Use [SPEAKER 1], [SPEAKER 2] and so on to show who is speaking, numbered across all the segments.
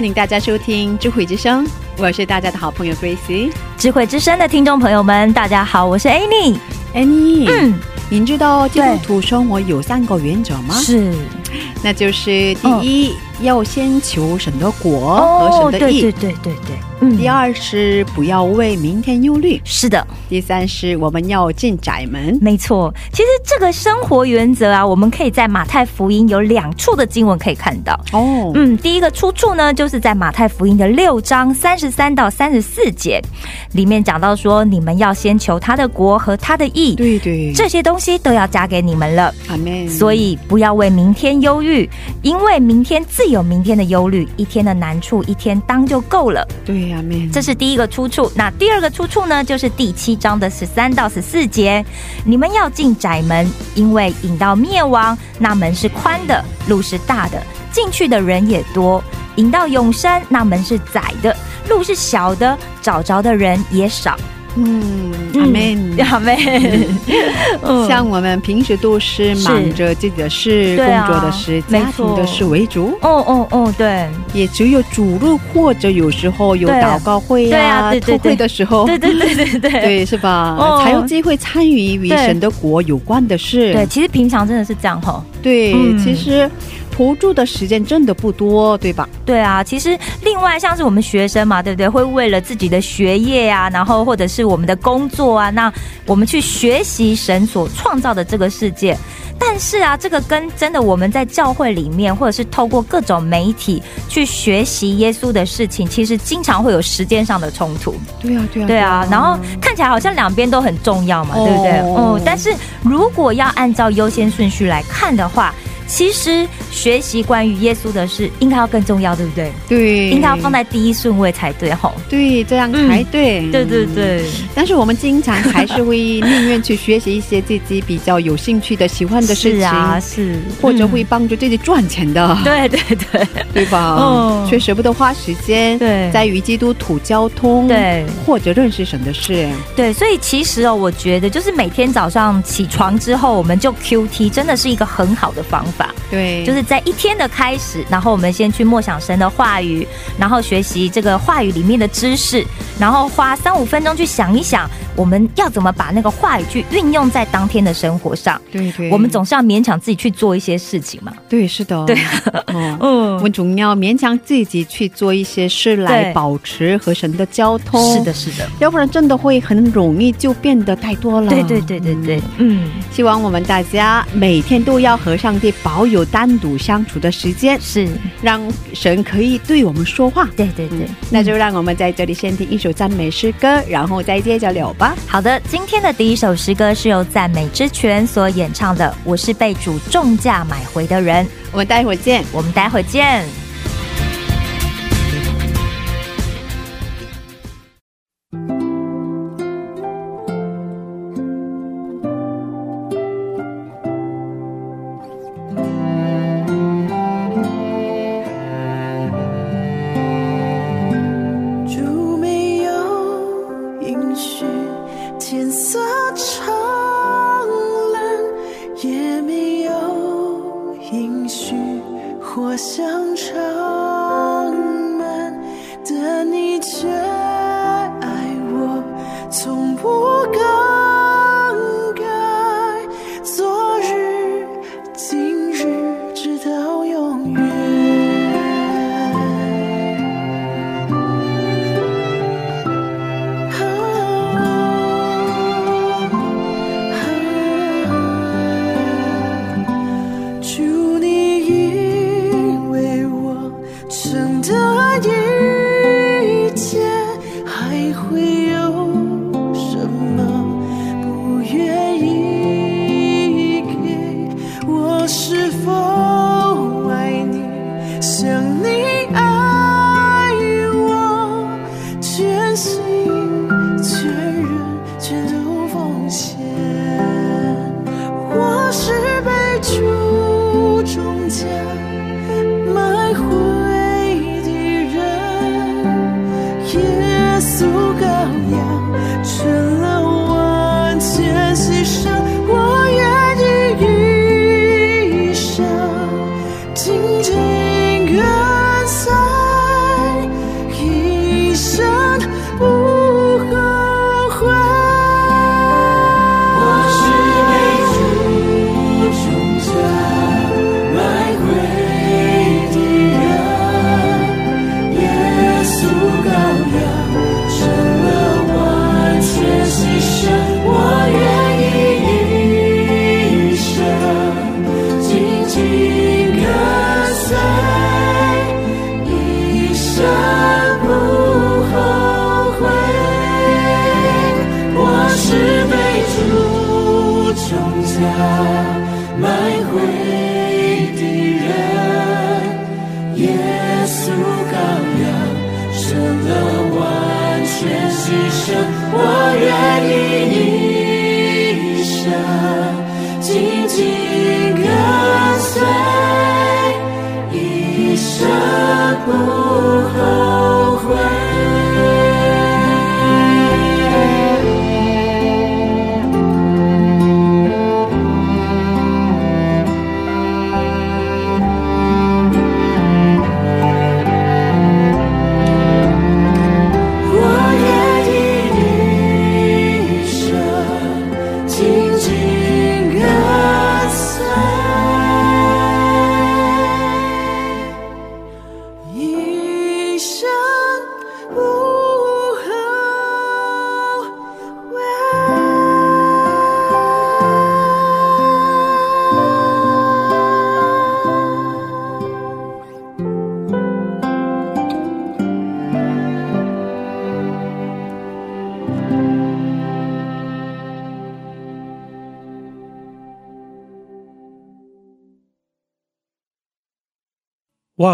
[SPEAKER 1] 欢迎大家收听智慧之声，我是大家的好朋友 Gracie。
[SPEAKER 2] 智慧之声的听众朋友们，大家好，我是 Annie。
[SPEAKER 1] Annie，
[SPEAKER 2] 嗯，
[SPEAKER 1] 您知道基督
[SPEAKER 2] 对
[SPEAKER 1] 徒生活有三个原则吗？
[SPEAKER 2] 是
[SPEAKER 1] 那就是第一，要先求神的国和神的义；
[SPEAKER 2] 对对对对对，嗯
[SPEAKER 1] 第二是不要为明天忧虑；
[SPEAKER 2] 是的，
[SPEAKER 1] 第三是我们要进窄门。
[SPEAKER 2] 没错。其实这个生活原则啊，我们可以在马太福音有两处的经文可以看到。
[SPEAKER 1] 哦，
[SPEAKER 2] 嗯，第一个出处呢，就是在马太福音的六章三十三到三十四节，里面讲到说，你们要先求他的国和他的义，
[SPEAKER 1] 对对，
[SPEAKER 2] 这些东西都要加给你们了。
[SPEAKER 1] 阿门。
[SPEAKER 2] 所以不要为明天忧郁，因为明天自有明天的忧虑，一天的难处一天当就够了。
[SPEAKER 1] 对阿门。
[SPEAKER 2] 这是第一个出处。那第二个出处呢，就是第七章的十三到十四节。你们要进窄门，因为引到灭亡，那门是宽的，路是大的，进去的人也多；引到永生，那门是窄的，路是小的，找着的人也少。
[SPEAKER 1] 嗯，阿妹。
[SPEAKER 2] 阿妹，嗯。
[SPEAKER 1] 像我们平时都是忙着自己的事、工作的事、
[SPEAKER 2] 没
[SPEAKER 1] 家庭的事为主，
[SPEAKER 2] 哦哦哦，对，
[SPEAKER 1] 也只有主日或者有时候有祷告会
[SPEAKER 2] 啊对
[SPEAKER 1] 会的时候，
[SPEAKER 2] 对对对对对。
[SPEAKER 1] 对 是吧？
[SPEAKER 2] 哦。
[SPEAKER 1] 才有机会参与与神的国有关的事。
[SPEAKER 2] 对，其实平常真的是这样哈。
[SPEAKER 1] 对
[SPEAKER 2] 嗯。
[SPEAKER 1] 其实投注的时间真的不多，对吧？
[SPEAKER 2] 对啊，其实另外像是我们学生嘛，对不对？会为了自己的学业啊，然后或者是我们的工作啊，那我们去学习神所创造的这个世界。但是啊，这个跟真的我们在教会里面，或者是透过各种媒体去学习耶稣的事情，其实经常会有时间上的冲突。
[SPEAKER 1] 对啊，对啊，
[SPEAKER 2] 对啊，然后看起来好像两边都很重要嘛，
[SPEAKER 1] 哦
[SPEAKER 2] 对不对？嗯，但是如果要按照优先顺序来看的话，其实学习关于耶稣的事应该要更重要，对不对？
[SPEAKER 1] 对，
[SPEAKER 2] 应该要放在第一顺位才对吼。
[SPEAKER 1] 对这样
[SPEAKER 2] 嗯
[SPEAKER 1] 才对。
[SPEAKER 2] 对对对，
[SPEAKER 1] 但是我们经常还是会宁愿去学习一些自己比较有兴趣的、喜欢的事情，
[SPEAKER 2] 是啊，是，
[SPEAKER 1] 或者会
[SPEAKER 2] 嗯
[SPEAKER 1] 帮助自己赚钱的，
[SPEAKER 2] 对对对
[SPEAKER 1] 对吧？
[SPEAKER 2] 嗯
[SPEAKER 1] 却舍不得花时间
[SPEAKER 2] 对
[SPEAKER 1] 在与基督徒交通，
[SPEAKER 2] 对
[SPEAKER 1] 或者认识神的事。
[SPEAKER 2] 对，所以其实哦，我觉得就是每天早上起床之后，我们就 QT，真的是一个很好的方法。
[SPEAKER 1] 对，
[SPEAKER 2] 就是在一天的开始，然后我们先去默想神的话语，然后学习这个话语里面的知识，然后花三五分钟去想一想，我们要怎么把那个话语去运用在当天的生活上。
[SPEAKER 1] 对对，
[SPEAKER 2] 我们总是要勉强自己去做一些事情嘛。
[SPEAKER 1] 对是的，
[SPEAKER 2] 对
[SPEAKER 1] 哦。
[SPEAKER 2] 嗯。
[SPEAKER 1] 我们总要勉强自己去做一些事来保持和神的交通，
[SPEAKER 2] 是的，，是的，
[SPEAKER 1] 要不然真的会很容易就变得太多了。
[SPEAKER 2] 对对对对对，嗯，
[SPEAKER 1] 希望我们大家每天都要和上帝保有单独相处的时间，
[SPEAKER 2] 是，
[SPEAKER 1] 让神可以对我们说话。
[SPEAKER 2] 对对对。
[SPEAKER 1] 那就让我们在这里先听一首赞美诗歌，然后再接着聊吧。
[SPEAKER 2] 好的，今天的第一首诗歌是由赞美之泉所演唱的《我是被主重价买回的人》，
[SPEAKER 1] 我们待会儿见。
[SPEAKER 2] 我们待会
[SPEAKER 3] 儿见。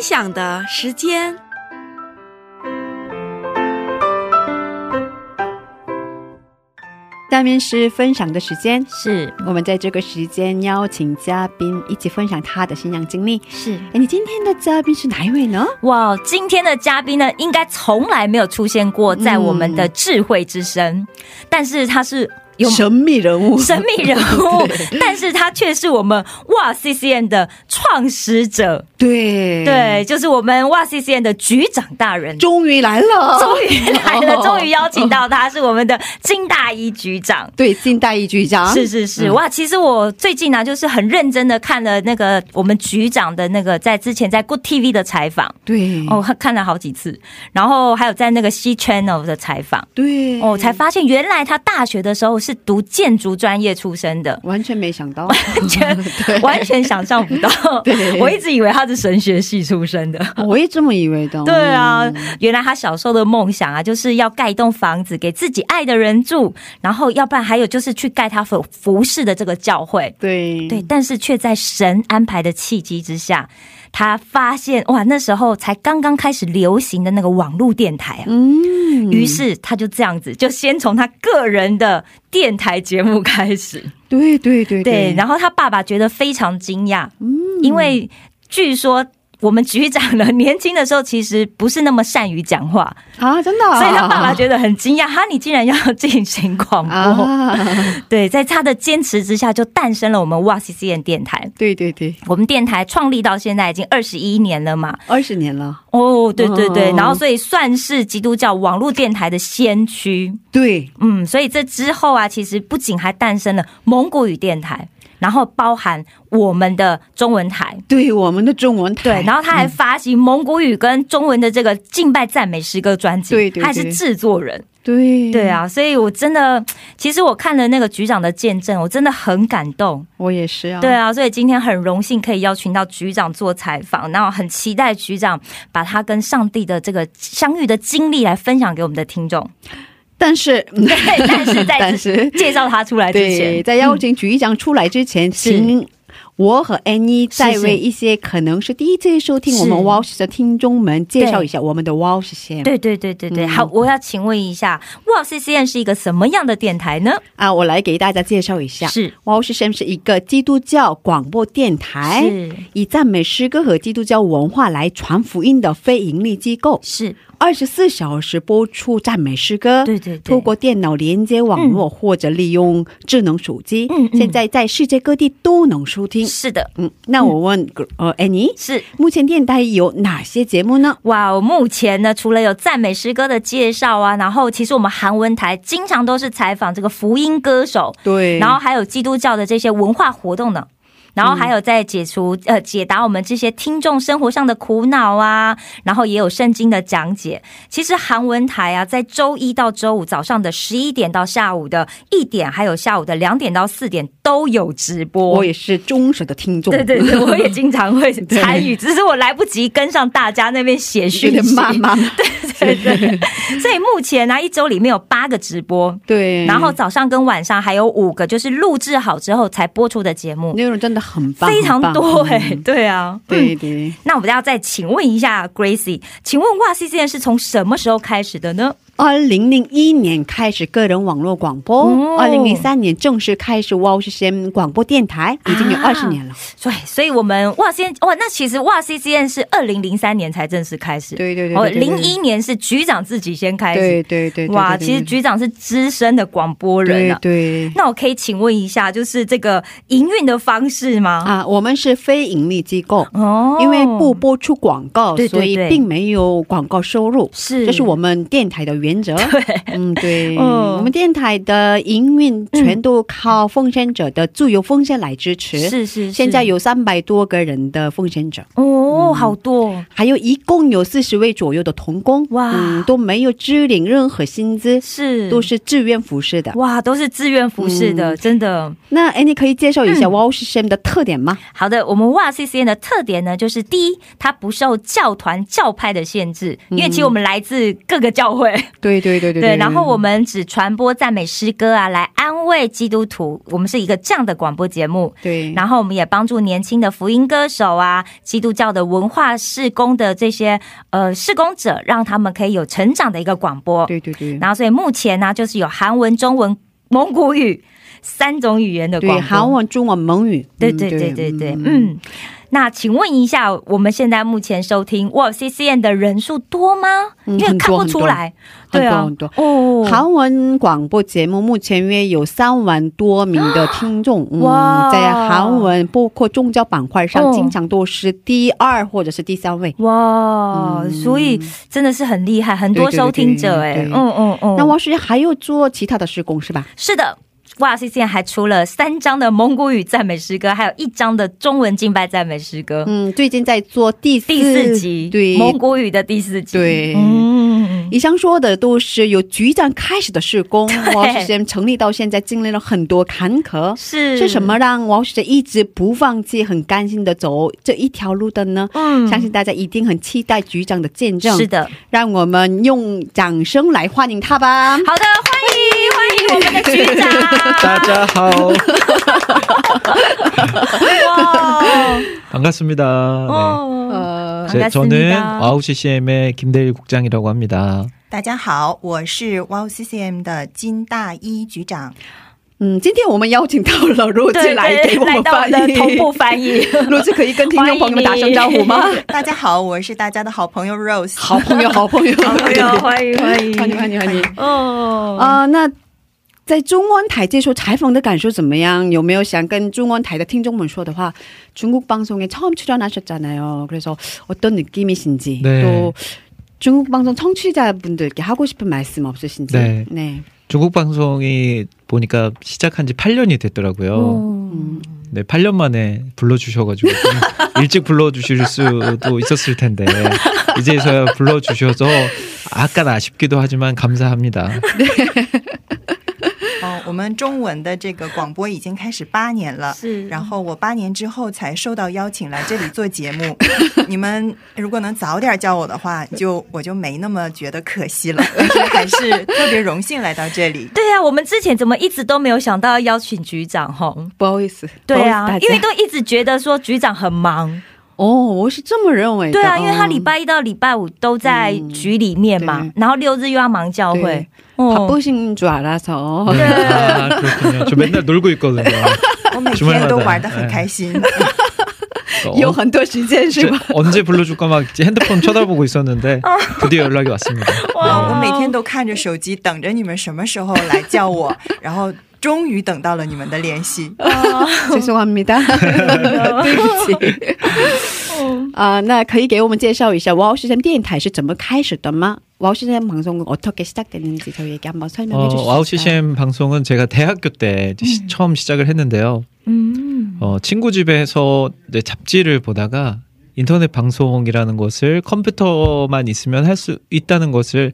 [SPEAKER 4] 分享的时间。
[SPEAKER 1] 下面是分享的时间，
[SPEAKER 2] 是
[SPEAKER 1] 我们在这个时间邀请嘉宾一起分享他的信仰经历。
[SPEAKER 2] 是。
[SPEAKER 1] 哎，你今天的嘉宾是哪一位呢？
[SPEAKER 2] 哇，今天的嘉宾呢，应该从来没有出现过在我们的智慧之声，但是他是。有
[SPEAKER 1] 神秘人物，
[SPEAKER 2] 神秘人物，但是他却是我们哇 CCN 的创始者，
[SPEAKER 1] 对。
[SPEAKER 2] 对，就是我们哇 CCN 的局长大人，
[SPEAKER 1] 终于来了，
[SPEAKER 2] 终于来了，终于邀请到他，是我们的金大一局长，
[SPEAKER 1] 对，金大一局长，
[SPEAKER 2] 是是是，哇，其实我最近呢，就是很认真的看了那个我们局长的那个在之前在 Good TV 的采访，
[SPEAKER 1] 对，
[SPEAKER 2] 哦，看了好几次，然后还有在那个 C Channel 的采访，
[SPEAKER 1] 对，
[SPEAKER 2] 哦，才发现原来他大学的时候是。是读建筑专业出身的，
[SPEAKER 1] 完全没想到，
[SPEAKER 2] 完全 完全想象不到。我一直以为他是神学系出身的，
[SPEAKER 1] 我也这么以为的。
[SPEAKER 2] 对啊，原来他小时候的梦想啊，就是要盖一栋房子给自己爱的人住，然后要不然还有就是去盖他服服饰的这个教会。
[SPEAKER 1] 对
[SPEAKER 2] 对，但是却在神安排的契机之下。他发现哇，那时候才刚刚开始流行的那个网络电台啊，
[SPEAKER 1] 嗯，
[SPEAKER 2] 于是他就这样子，就先从他个人的电台节目开始，
[SPEAKER 1] 对对对
[SPEAKER 2] 对，然后他爸爸觉得非常惊讶，因为据说。我们局长呢，年轻的时候其实不是那么善于讲话，
[SPEAKER 1] 啊，真的啊、
[SPEAKER 2] 所以他爸爸觉得很惊讶，哈，你竟然要进行广播？
[SPEAKER 1] 啊，
[SPEAKER 2] 对，在他的坚持之下，就诞生了我们哇 C C N 电台。
[SPEAKER 1] 对对对，
[SPEAKER 2] 我们电台创立到现在已经二十一年了嘛？
[SPEAKER 1] 二十年了，
[SPEAKER 2] 哦，对对对，
[SPEAKER 1] 哦。
[SPEAKER 2] 然后所以算是基督教网络电台的先驱。
[SPEAKER 1] 对，
[SPEAKER 2] 嗯，所以这之后啊，其实不仅还诞生了蒙古语电台，然后包含我们的中文台。
[SPEAKER 1] 对，我们的中文台，
[SPEAKER 2] 对，然后他还发行蒙古语跟中文的这个敬拜赞美诗歌专辑，
[SPEAKER 1] 对对对。
[SPEAKER 2] 他还是制作人，
[SPEAKER 1] 对。
[SPEAKER 2] 对，啊，所以我真的，其实我看了那个局长的见证，我真的很感动，
[SPEAKER 1] 我也是啊，
[SPEAKER 2] 对啊，所以今天很荣幸可以邀请到局长做采访，然后很期待局长把他跟上帝的这个相遇的经历来分享给我们的听众。
[SPEAKER 1] 但是，
[SPEAKER 2] 对，但是在 介绍他出来之，前，
[SPEAKER 1] 在邀请局长出来之前，请我和 Annie 再为一些可能是第一次收听我们 Walsh 的听众们介绍一下我们的 Walsh 先。
[SPEAKER 2] 对对对对对，
[SPEAKER 1] 嗯。
[SPEAKER 2] 好，我要请问一下，哇 C C N 是一个什么样的电台呢？
[SPEAKER 1] 啊，我来给大家介绍一下。
[SPEAKER 2] 是。
[SPEAKER 1] Walsh 先是一个基督教广播电台，
[SPEAKER 2] 是。
[SPEAKER 1] 以赞美诗歌和基督教文化来传福音的非盈利机构，
[SPEAKER 2] 是，
[SPEAKER 1] 二十四小时播出赞美诗歌。
[SPEAKER 2] 对对对，
[SPEAKER 1] 透过电脑连接网络、或者利用智能手机，
[SPEAKER 2] 嗯嗯。
[SPEAKER 1] 现在在世界各地都能收听。
[SPEAKER 2] 是的，
[SPEAKER 1] 嗯，那我问、呃，Annie，
[SPEAKER 2] 是。
[SPEAKER 1] 目前电台有哪些节目呢？
[SPEAKER 2] 哇，我目前呢，除了有赞美诗歌的介绍啊，然后其实我们韩文台经常都是采访这个福音歌手，
[SPEAKER 1] 对
[SPEAKER 2] 然后还有基督教的这些文化活动呢。然后还有在解除、呃解答我们这些听众生活上的苦恼啊，然后也有圣经的讲解。其实韩文台啊，在周一到周五早上的十一点到下午的一点，还有下午的两点到四点都有直播。
[SPEAKER 1] 我也是忠实的听众。
[SPEAKER 2] 对对对，我也经常会参与，只是我来不及跟上大家那边写
[SPEAKER 1] 有
[SPEAKER 2] 讯
[SPEAKER 1] 点
[SPEAKER 2] 息。
[SPEAKER 1] 慢慢。
[SPEAKER 2] 对 对，所以目前呢、一周里面有八个直播，
[SPEAKER 1] 对，
[SPEAKER 2] 然后早上跟晚上还有五个，就是录制好之后才播出的节目，
[SPEAKER 1] 内容真的很棒，
[SPEAKER 2] 非常多哎、
[SPEAKER 1] 嗯。
[SPEAKER 2] 对啊，嗯。
[SPEAKER 1] 对。对，
[SPEAKER 2] 那我们要再请问一下 Gracie，请问哇 C C N 是从什么时候开始的呢？
[SPEAKER 1] 二零零一年开始个人网络广播
[SPEAKER 2] 哦，
[SPEAKER 1] 二零零三年正式开始 w a s h 广播电台，已经有
[SPEAKER 2] 啊
[SPEAKER 1] 二十年了。
[SPEAKER 2] 对，所以我们哇 C 哇，那其实哇 C C N 是二零零三年才正式开始，
[SPEAKER 1] 对对对
[SPEAKER 2] 哦，零一年是局长自己先开始，
[SPEAKER 1] 对对对，对
[SPEAKER 2] 哇，
[SPEAKER 1] 对对。
[SPEAKER 2] 其实局长是资深的广播人
[SPEAKER 1] 对
[SPEAKER 2] 啊。
[SPEAKER 1] 对
[SPEAKER 2] 那我可以请问一下，就是这个营运的方式吗？
[SPEAKER 1] 啊，我们是非盈利机构。
[SPEAKER 2] 哦。
[SPEAKER 1] 因为不播出广告，
[SPEAKER 2] 对对对。
[SPEAKER 1] 所以并没有广告收入，
[SPEAKER 2] 是。
[SPEAKER 1] 这是我们电台的原则。
[SPEAKER 2] 对。
[SPEAKER 1] 嗯，对，
[SPEAKER 2] 嗯。
[SPEAKER 1] 我们电台的营运全都靠奉献者的自由奉献来支持。
[SPEAKER 2] 是是是，
[SPEAKER 1] 现在有三百多个人的奉献者，
[SPEAKER 2] 哦，好多。
[SPEAKER 1] 还有一共有四十位左右的童工，
[SPEAKER 2] 哇。
[SPEAKER 1] 嗯，都没有支领任何薪资，
[SPEAKER 2] 是。
[SPEAKER 1] 都是志愿服侍的。
[SPEAKER 2] 哇，都是自愿服侍的，
[SPEAKER 1] 嗯。
[SPEAKER 2] 真的。
[SPEAKER 1] 那哎，你可以介绍一下
[SPEAKER 2] 嗯。
[SPEAKER 1] W a s h 的特点吗？
[SPEAKER 2] 好的，我们哇 C C N 的特点呢，就是第一，它不受教团教派的限制，因为其实我们来自各个教会，
[SPEAKER 1] 对对对对
[SPEAKER 2] 对，然后我们只传播赞美诗歌啊，来安慰基督徒。我们是一个这样的广播节目。
[SPEAKER 1] 对，
[SPEAKER 2] 然后我们也帮助年轻的福音歌手啊，基督教的文化事工的这些呃事工者，让他们可以有成长的一个广播。
[SPEAKER 1] 对对对，
[SPEAKER 2] 然后所以目前呢，就是有韩文、中文、蒙古语三种语言的广
[SPEAKER 1] 对
[SPEAKER 2] 播。
[SPEAKER 1] 韩文、中文、蒙语，
[SPEAKER 2] 对
[SPEAKER 1] 嗯
[SPEAKER 2] 对对对对，嗯。那请问一下，我们现在目前收听哇 C C N 的人数多吗？
[SPEAKER 1] 嗯
[SPEAKER 2] 因为看不出来，
[SPEAKER 1] 很
[SPEAKER 2] 对啊，
[SPEAKER 1] 多很多。
[SPEAKER 2] 哦，
[SPEAKER 1] 韩文广播节目目前约有三万多名的听众，嗯
[SPEAKER 2] 哇
[SPEAKER 1] 在韩文包括宗教板块上，
[SPEAKER 2] 哦
[SPEAKER 1] 经常都是第二或者是第三位。
[SPEAKER 2] 哇，
[SPEAKER 1] 嗯
[SPEAKER 2] 所以真的是很厉害，很多收听者哎，嗯嗯嗯，
[SPEAKER 1] 那王师还有做其他的施工是吧？
[SPEAKER 2] 是的。哇，C C 还出了三张的蒙古语赞美诗歌，还有一张的中文敬拜赞美诗歌。
[SPEAKER 1] 嗯，最近在做第四
[SPEAKER 2] 第四集，
[SPEAKER 1] 对
[SPEAKER 2] 蒙古语的第四集，
[SPEAKER 1] 对
[SPEAKER 2] 嗯，
[SPEAKER 1] 以上说的都是由局长开始的施工，王世贤成立到现在经历了很多坎坷。
[SPEAKER 2] 是
[SPEAKER 1] 是什么？让王世贤一直不放弃、很甘心的走这一条路的呢？
[SPEAKER 2] 嗯
[SPEAKER 1] 相信大家一定很期待局长的见证。
[SPEAKER 2] 是的，
[SPEAKER 1] 让我们用掌声来欢迎他吧。
[SPEAKER 2] 好的，欢迎欢迎我们的局长，
[SPEAKER 5] 大家好，
[SPEAKER 2] 哇，
[SPEAKER 5] 반갑습니다. 네.
[SPEAKER 2] 哦，
[SPEAKER 5] 제,
[SPEAKER 2] 반갑습니다.
[SPEAKER 5] 저는 와우 CCM의 김대일 국장이라고 합니다.
[SPEAKER 6] 大家好，我是 Wow CCM 的金大一局长。
[SPEAKER 1] 嗯，今天我们邀请到了罗志
[SPEAKER 2] 对对，
[SPEAKER 1] 来给我
[SPEAKER 2] 来到我
[SPEAKER 1] 们翻译，
[SPEAKER 2] 的同步翻译。
[SPEAKER 1] 罗志可以跟听众朋友们打声招呼吗？
[SPEAKER 6] 大家好，我是大家的好朋友 Rose。
[SPEAKER 1] 好朋友，好朋友，
[SPEAKER 2] 好朋友，欢迎欢迎
[SPEAKER 1] 欢迎，欢迎，欢迎。
[SPEAKER 2] 哦
[SPEAKER 1] 啊、那 在中文台接受采访的感受怎么样？有没有想跟中文台的听众们说的话？중국방송에처음출연하셨잖아요。그래서어떤느낌이신지
[SPEAKER 5] 네.
[SPEAKER 1] 또 중국 방송 청취자분들께 하고 싶은 말씀 없으신지?
[SPEAKER 5] 네.
[SPEAKER 1] 네.
[SPEAKER 5] 중국 방송이 보니까 시작한 지 8년이 됐더라고요.
[SPEAKER 1] 음.
[SPEAKER 5] 네, 8년 만에 불러주셔가지고 좀 일찍 불러주실 수도 있었을 텐데 이제서야 불러주셔서 약간 아쉽기도 하지만 감사합니다.
[SPEAKER 6] 哦， 我们中文的这个广播已经开始八年了，
[SPEAKER 2] 是
[SPEAKER 6] 然后我八年之后才受到邀请来这里做节目。你们如果能早点叫我的话，就我就没那么觉得可惜了，但是还是特别荣幸来到这里。
[SPEAKER 2] 对啊，我们之前怎么一直都没有想到要邀请局长哈？
[SPEAKER 1] 不好意思，
[SPEAKER 2] 对
[SPEAKER 1] 不好意思大，家
[SPEAKER 2] 啊因为都一直觉得说局长很忙。
[SPEAKER 1] 哦，我是这么认为的。
[SPEAKER 2] 对啊，因为他
[SPEAKER 1] 哦
[SPEAKER 2] 礼拜一到礼拜五都在局里面嘛，
[SPEAKER 1] 嗯
[SPEAKER 2] 然后六日又要忙教会
[SPEAKER 1] 对。
[SPEAKER 2] 哦
[SPEAKER 1] 바쁘신 줄 알아서.
[SPEAKER 5] 아, 그렇군요. 저 맨날 놀고 있거든요.
[SPEAKER 6] 我每天都玩的很开心。
[SPEAKER 5] 어,
[SPEAKER 1] 有很多时间是
[SPEAKER 5] 제-
[SPEAKER 1] 吧？
[SPEAKER 5] 언제 불러줄까 막 이제 핸드폰 쳐다보고 있었는데 드디어 연락이 왔습니다.
[SPEAKER 6] 我每天都看着手机，等着你们什么时候来叫我，然后终于等到了你们的联系。
[SPEAKER 1] 죄송합니다. 对不起。 啊，那可以给我们介绍一下 와우 시즌 电台是怎么开始的吗？와우 시즌 방송은 어떻게 시작됐는지 저희에게 한번 설명해
[SPEAKER 5] 어,
[SPEAKER 1] 주시죠.
[SPEAKER 5] 와우 CCM 방송은 제가 대학교 때 이제 시- 처음 시작을 했는데요.
[SPEAKER 2] 음.
[SPEAKER 5] 어, 친구 집에서 이제 잡지를 보다가 인터넷 방송이라는 것을 컴퓨터만 있으면 할 수 있다는 것을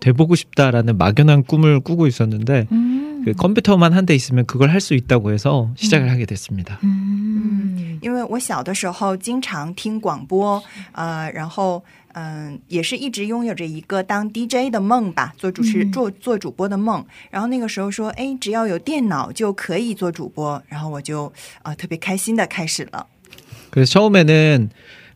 [SPEAKER 5] 돼보고 싶다라는 막연한 꿈을 꾸고 있었는데
[SPEAKER 2] 음.
[SPEAKER 5] 그 컴퓨터만 한 대 있으면 그걸 할 수 있다고 해서 시작을 하게 됐습니다.
[SPEAKER 2] 음.
[SPEAKER 6] 因为我小的时候经常听广播，呃，然后嗯、也是一直拥有着一个当 DJ 的梦吧，做主持、
[SPEAKER 2] 嗯
[SPEAKER 6] 做做主播的梦。然后那个时候说，哎，只要有电脑就可以做主播，然后我就啊、特别开心的开始了。
[SPEAKER 5] 그래서 처음에는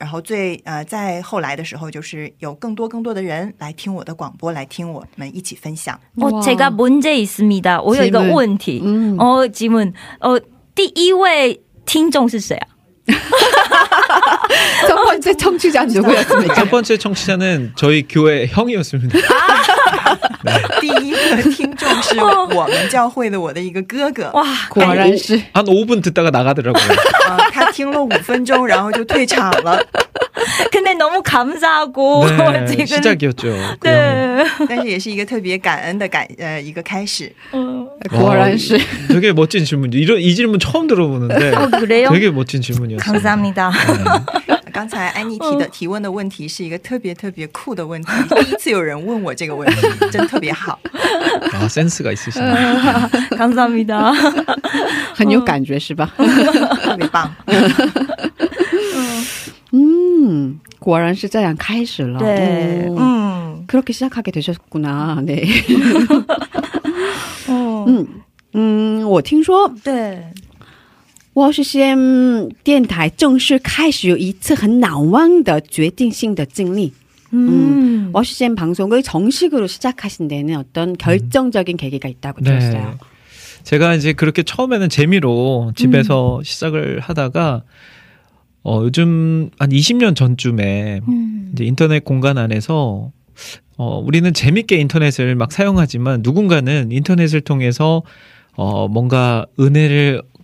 [SPEAKER 6] 然后最呃，再后来的时候，就是有更多更多的人来听我的广播，来听我们一起分享。
[SPEAKER 2] 어,
[SPEAKER 1] 와.
[SPEAKER 2] 제가 문제 있습니다. 我有一个
[SPEAKER 1] 질문.
[SPEAKER 2] 问题.
[SPEAKER 1] 음.
[SPEAKER 2] 어, 질문. 어, 第一位听众是谁啊？
[SPEAKER 1] 첫 번째 청취자 누구였습니까?
[SPEAKER 5] 첫 번째 청취자는 저희 교회 형이었습니다.
[SPEAKER 6] 第一个听众 是我们教会的我的一个哥哥，
[SPEAKER 2] 哇，
[SPEAKER 1] 果然是
[SPEAKER 5] 한 5분 듣다가 나가더라고요.
[SPEAKER 6] 呃，他听了五分钟，然后就退场了。
[SPEAKER 2] 근데 너무 감사하고
[SPEAKER 5] 네,
[SPEAKER 2] 지금
[SPEAKER 5] 시작이었죠. 그 형은.
[SPEAKER 2] 네.
[SPEAKER 6] 但是也是一个特别感恩的感呃一个开始。
[SPEAKER 2] 어.
[SPEAKER 1] 果然是
[SPEAKER 5] 되게 멋진 질문이죠. 이런 이 질문 처음 들어보는데
[SPEAKER 2] 어, 그래요?
[SPEAKER 5] 되게 멋진 질문이었어요.
[SPEAKER 2] 감사합니다.
[SPEAKER 6] 刚才安妮提的提问的问题是一个特别特别酷的问题，第一次有人问我这个问题，真特别好。
[SPEAKER 5] 아 센스가 있으시네.
[SPEAKER 2] 감사합니다.
[SPEAKER 1] 很有感觉是吧？
[SPEAKER 6] 特别棒。
[SPEAKER 1] 嗯，果然是这样开始了。
[SPEAKER 2] 네.
[SPEAKER 1] 哦
[SPEAKER 2] 음.
[SPEAKER 1] 그렇게 시작하게 되셨구나. 네.
[SPEAKER 2] 어.
[SPEAKER 1] 嗯嗯，我听说
[SPEAKER 2] 네.
[SPEAKER 1] 我是 CM 电台正式开始有一次很难忘的决定性的经历。
[SPEAKER 2] 음.
[SPEAKER 1] 워시 CM 방송을 정식으로 시작하신 데는 어떤 결정적인 계기가 있다고 들었어요.
[SPEAKER 5] 제가 이제 그렇게 처음에는 재미로 집에서 시작을 하다가 어, 요즘 한 20년 전쯤에
[SPEAKER 2] 음.
[SPEAKER 5] 이제 인터넷 공간 안에서 어, 우리는 재밌게 인터넷을 막 사용하지만 누군가는 인터넷을 통해서 어, 뭔가 은혜를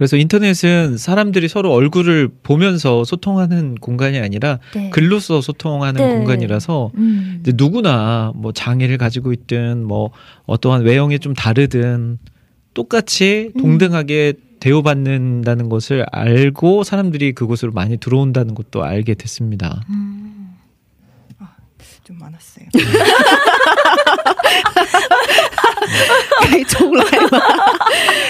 [SPEAKER 5] 그래서 인터넷은 사람들이 서로 얼굴을 보면서 소통하는 공간이 아니라
[SPEAKER 2] 네.
[SPEAKER 5] 글로써 소통하는
[SPEAKER 2] 네.
[SPEAKER 5] 공간이라서
[SPEAKER 2] 嗯
[SPEAKER 5] 이제 누구나 뭐 장애를 가지고 있든 뭐 어떠한 외형이 좀 다르든 똑같이 동등하게 대우받는다는 것을 알고 사람들이 그곳으로 많이 들어온다는 것도 알게 됐습니다.
[SPEAKER 6] 좀
[SPEAKER 1] 많았어요.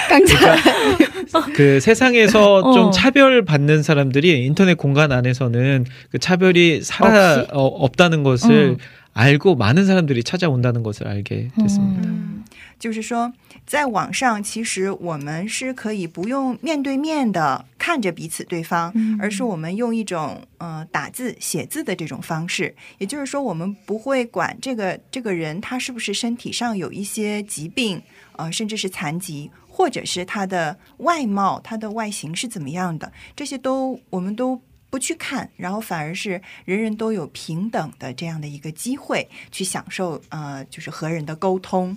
[SPEAKER 1] 깡차. 그그
[SPEAKER 5] 그러니까 세상에서
[SPEAKER 2] 어.
[SPEAKER 5] 좀 차별 받는 사람들이 인터넷 공간 안에서는 그 차별이 살아 어, 없다는 것을
[SPEAKER 2] 음.
[SPEAKER 5] 알고 많은 사람들이 찾아온다는 것을 알게 됐습니다.
[SPEAKER 6] 음. 就是说，在网上，其实我们是可以不用面对面的看着彼此对方，而是我们用一种呃打字写字的这种方式。也就是说，我们不会管这个这个人他是不是身体上有一些疾病，呃，甚至是残疾，或者是他的外貌、他的外形是怎么样的，这些都我们都。不去看，然后反而是人人都有平等的这样的一个机会去享受，呃，就是和人的沟通，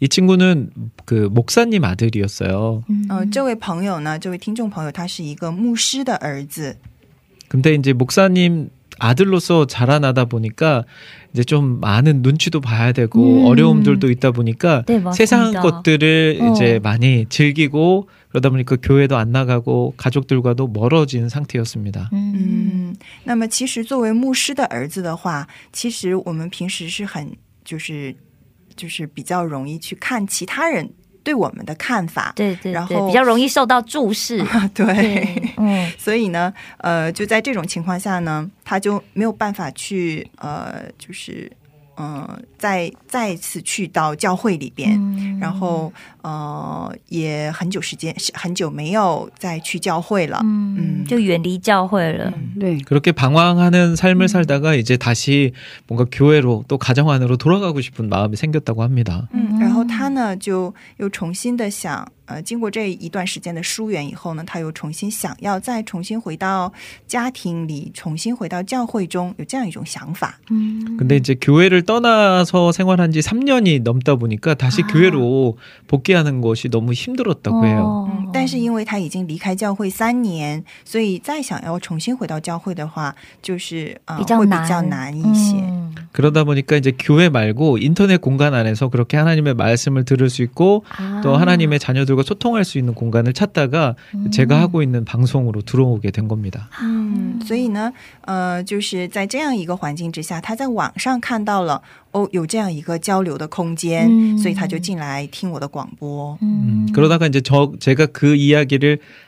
[SPEAKER 5] 이 친구는 그 목사님 아들이었어요.
[SPEAKER 6] 呃，这位朋友呢，这位听众朋友，他是一个牧师的儿子。
[SPEAKER 5] 근데 이제 목사님 아들로서 자라나다 보니까 이제 좀 많은 눈치도 봐야 되고
[SPEAKER 2] 음.
[SPEAKER 5] 어려움들도 있다 보니까
[SPEAKER 2] 네, 맞습니다.
[SPEAKER 5] 세상 것들을
[SPEAKER 2] 어.
[SPEAKER 5] 이제 많이 즐기고 그러다 보니까 교회도 안 나가고 가족들과도 멀어진 상태였습니다.
[SPEAKER 2] 嗯
[SPEAKER 6] 嗯，那么其实作为牧师的儿子的话，其实我们平时是很就是 就是比较容易去看其他人对我们的看法。
[SPEAKER 2] 对对对，
[SPEAKER 6] 然后
[SPEAKER 2] 比较容易受到注视。
[SPEAKER 6] 对，
[SPEAKER 2] 对，嗯
[SPEAKER 6] 所以呢，呃，就在这种情况下呢，他就没有办法去呃，就是呃，再再次去到教会里边。
[SPEAKER 2] 嗯
[SPEAKER 6] 然后呃，也很久时间是很久没有再去教会了。
[SPEAKER 2] 嗯，
[SPEAKER 6] 嗯
[SPEAKER 2] 就远离教会了。
[SPEAKER 1] 네.
[SPEAKER 5] 그렇게 방황하는 삶을 살다가 이제 다시 뭔가 교회로 또 가정 안으로 돌아가고 싶은 마음이 생겼다고 합니다.
[SPEAKER 6] 嗯，然后他呢，就又重新的想， 呃，经过这一段时间的疏远以后呢，他又重新想要再重新回到家庭里，重新回到教会中，有这样一种想法。
[SPEAKER 2] 嗯
[SPEAKER 5] 근데 이제 교회를 떠나서 생활한 지 3년이 넘다 보니까 다시
[SPEAKER 2] 아.
[SPEAKER 5] 교회로 복귀하는 것이 너무 힘들었다고 해요.
[SPEAKER 6] 嗯，但是因为他已经离开教会三年，所以再想要重新回到教会的话，就是呃
[SPEAKER 2] 比较
[SPEAKER 6] 会比
[SPEAKER 2] 难
[SPEAKER 6] 较难一些。
[SPEAKER 2] 嗯
[SPEAKER 5] 그러다 보니까 이제 교회 말고 인터넷 공간 안에서 그렇게 하나님의 말씀을 들을 수 있고
[SPEAKER 2] 아.
[SPEAKER 5] 또 하나님의 자녀들 과 소통할 수 있는 공간을 찾다가
[SPEAKER 2] 음.
[SPEAKER 5] 제가 하고 있는 방송으로 들어오게 된 겁니다.
[SPEAKER 6] 嗯，所以呢，呃，就是在这样一个环境之下，他在网上看到了， 哦有这样一个交流的空间，
[SPEAKER 2] 嗯
[SPEAKER 6] 所以他就进来听我的广播。
[SPEAKER 5] 음, 그러다가 이제 저 제가 그 이야기를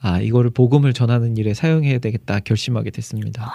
[SPEAKER 5] 아 이거를 복음을 전하는 일에 사용해야 되겠다 결심하게 됐습니다.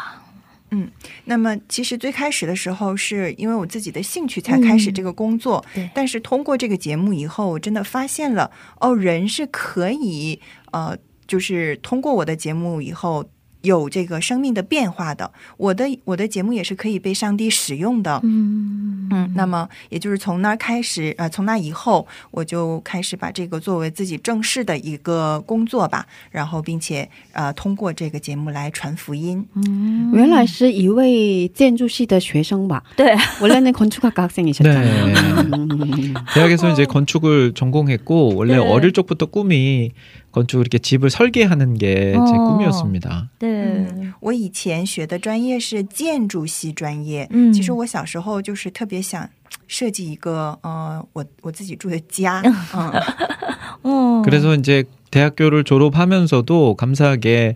[SPEAKER 6] 那么，其实最开始的时候，是因为我自己的兴趣才开始这个工作。
[SPEAKER 2] 对
[SPEAKER 6] 但是通过这个节目以后，我真的发现了，哦，人是可以，呃，就是通过我的节目以后。 有这个生命的变化的，我的我的节目也是可以被上帝使用的，
[SPEAKER 2] 嗯
[SPEAKER 6] 嗯，那么也就是从那儿开始，呃，从那以后，我就开始把这个作为自己正式的一个工作吧，然后并且呃，通过这个节目来传福音。
[SPEAKER 2] 嗯
[SPEAKER 1] 原来是一位建筑系的学生吧？
[SPEAKER 2] 对，
[SPEAKER 1] 원래는 건축학과 학생이셨잖아요.
[SPEAKER 5] 네.
[SPEAKER 1] 음.
[SPEAKER 5] 대학에서 이제 건축을 전공했고 원래
[SPEAKER 2] 네.
[SPEAKER 5] 어릴 적부터 꿈이 건축 이렇게 집을 설계하는 게 제
[SPEAKER 2] 어.
[SPEAKER 5] 꿈이었습니다.
[SPEAKER 2] 对，
[SPEAKER 6] 我以前学的专业是建筑系专业，
[SPEAKER 2] 嗯
[SPEAKER 6] 其实我小时候就是特别想设计一个呃，我我自己住的家，嗯，
[SPEAKER 2] 어.
[SPEAKER 5] 그래서 이제 대학교를 졸업하면서도 감사하게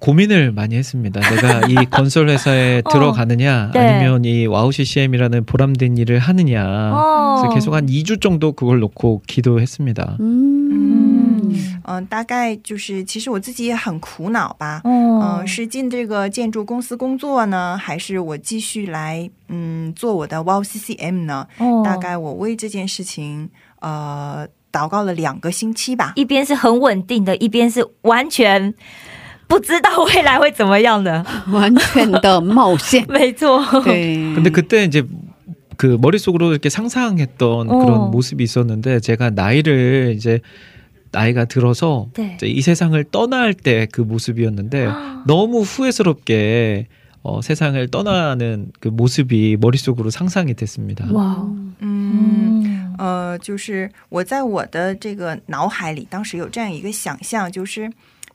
[SPEAKER 5] 고민을 많이 했습니다. 내가 이 건설 회사에
[SPEAKER 2] 어.
[SPEAKER 5] 들어가느냐
[SPEAKER 2] 네.
[SPEAKER 5] 아니면 이 와우 CCM이라는 보람된 일을 하느냐.
[SPEAKER 2] 어.
[SPEAKER 5] 그래서 계속 한 2주 정도 그걸 놓고 기도했습니다.
[SPEAKER 1] 嗯，
[SPEAKER 6] 嗯、大概就是，其实我自己也很苦恼吧。
[SPEAKER 2] 哦
[SPEAKER 6] 嗯、是进这个建筑公司工作呢，还是我继续来嗯做我的 Wow CCM 呢？
[SPEAKER 2] 哦
[SPEAKER 6] 大概我为这件事情呃祷告了两个星期吧。
[SPEAKER 2] 一边是很稳定的，一边是完全 不知道未来会怎么样的。
[SPEAKER 1] 完全的冒险。
[SPEAKER 2] 没错，
[SPEAKER 1] 对，
[SPEAKER 5] 근데 그때 이제 그 머릿속으로 이렇게 상상했던
[SPEAKER 2] 어.
[SPEAKER 5] 그런 모습이 있었는데 제가 나이를 이제 나이가 들어서
[SPEAKER 2] 네.
[SPEAKER 5] 이제 이 세상을 떠날 때 그 모습이었는데 너무 후회스럽게 어, 세상을 떠나는 그 모습이 머릿속으로 상상이 됐습니다.
[SPEAKER 2] 哇，
[SPEAKER 6] 嗯。
[SPEAKER 2] 嗯，
[SPEAKER 6] 呃，就是我在我的这个脑海里，当时有这样一个想象，就是，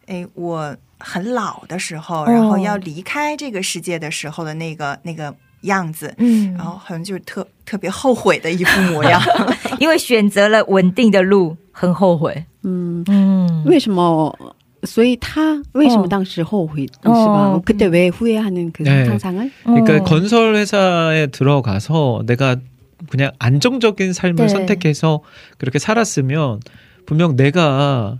[SPEAKER 6] 哎，我很老的时候，然后要离开这个世界的时候的那个那个样子，
[SPEAKER 2] 嗯
[SPEAKER 6] 然后好像就是特特别后悔的一副模样。
[SPEAKER 2] 因为选择了稳定的路，很后悔。
[SPEAKER 1] 嗯，
[SPEAKER 2] 嗯，
[SPEAKER 1] 为什么？所以他为什么当时后悔、是吧？
[SPEAKER 2] 어.
[SPEAKER 1] 그때 왜 후회하는 그
[SPEAKER 5] 네.
[SPEAKER 1] 상상을?
[SPEAKER 5] 그러니까
[SPEAKER 2] 어.
[SPEAKER 5] 건설 회사에 들어가서 내가 그냥 안정적인 삶을
[SPEAKER 2] 네.
[SPEAKER 5] 선택해서 그렇게 살았으면 분명 내가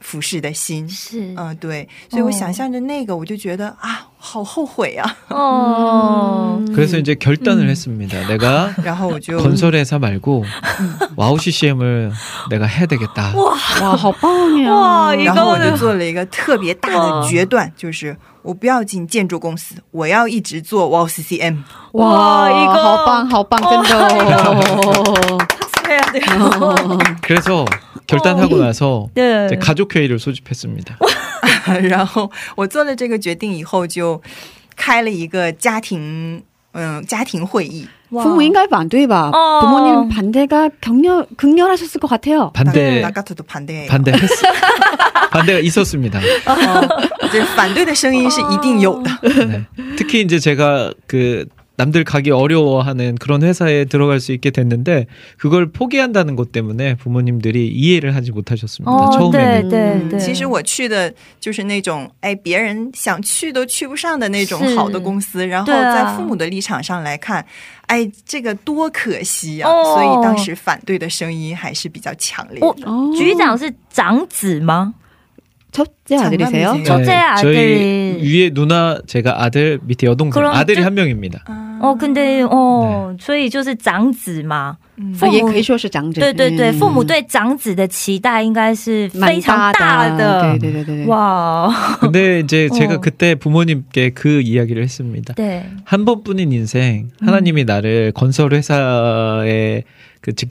[SPEAKER 6] 俯视的心。
[SPEAKER 2] 是
[SPEAKER 6] 嗯、对，所以我想象着那个，我就觉得啊， 好后悔啊。
[SPEAKER 2] 어.
[SPEAKER 5] 그래서 이제 결단을 했습니다. 내가
[SPEAKER 6] 然后我就
[SPEAKER 5] 건설회사 말고 와우 CCM을 내가 해야 되겠다.
[SPEAKER 1] 哇，好棒呀！
[SPEAKER 2] 哇
[SPEAKER 6] 然后我就
[SPEAKER 2] 이거는
[SPEAKER 6] 做了一个特别大的决断，就是我不要进建筑公司，我要一直做 WOW CCM。
[SPEAKER 1] 哇，
[SPEAKER 2] 와, 이거
[SPEAKER 1] 好棒，好棒，真的哦。
[SPEAKER 2] 해야 돼요.
[SPEAKER 5] 그래서 결단하고 나서
[SPEAKER 2] 네.
[SPEAKER 5] 이제 가족회의를 소집했습니다.
[SPEAKER 6] 然后我做了这个决定以后，就开了一个家庭嗯家庭会议。
[SPEAKER 2] 와.
[SPEAKER 1] 父母应该反对吧？
[SPEAKER 2] 어.
[SPEAKER 1] 부모님 반대가 격렬 극렬하셨을 것 같아요.
[SPEAKER 5] 반대
[SPEAKER 6] 나 같아도 반대
[SPEAKER 5] 반대했 반대가 있었습니다.
[SPEAKER 6] 这反对的声音是一定有的。
[SPEAKER 5] 네. 특히 이제 제가 그 남들 가기 어려워하는 그런 회사에 들어갈 수 있게 됐는데 그걸 포기한다는 것 때문에 부모님들이 이해를 하지 못하셨습니다.
[SPEAKER 2] 어,
[SPEAKER 5] 처음에는.
[SPEAKER 2] 对对对，
[SPEAKER 6] 其实我去的就是那种哎，别人想去都去不上的那种
[SPEAKER 2] 是
[SPEAKER 6] 好的公司，然后
[SPEAKER 2] 对啊
[SPEAKER 6] 在父母的立场上来看，哎，这个多可惜啊！
[SPEAKER 2] 哦
[SPEAKER 6] 所以当时反对的声音还是比较强烈
[SPEAKER 2] 哦
[SPEAKER 6] 的。
[SPEAKER 1] 哦
[SPEAKER 2] 局长是长子吗？
[SPEAKER 1] 첫째 아들이세요?
[SPEAKER 6] 장남이세요.
[SPEAKER 2] 첫째 아들이-
[SPEAKER 5] 네, 저희 위에 누나 제가 아들 밑에 여동생
[SPEAKER 2] 그럼
[SPEAKER 5] 아들이
[SPEAKER 2] 저-
[SPEAKER 5] 한 명입니다.
[SPEAKER 2] 哦，跟对哦，所以就是长子嘛。
[SPEAKER 6] 嗯
[SPEAKER 2] 父母
[SPEAKER 1] 啊也可以说是长子。
[SPEAKER 2] 对对对，
[SPEAKER 1] 嗯
[SPEAKER 2] 父母对长子的期待应该是
[SPEAKER 1] 蛮
[SPEAKER 2] 非常大
[SPEAKER 1] 的。
[SPEAKER 2] 的。
[SPEAKER 1] 对对对对对。
[SPEAKER 2] 哇，
[SPEAKER 5] 근데 이제 제가
[SPEAKER 2] 어.
[SPEAKER 5] 그때 부모님께 그 이야기를 했습니다.
[SPEAKER 2] 对，
[SPEAKER 5] 한 번뿐인 인생 하나님이 나를 건설 회사에 그 직,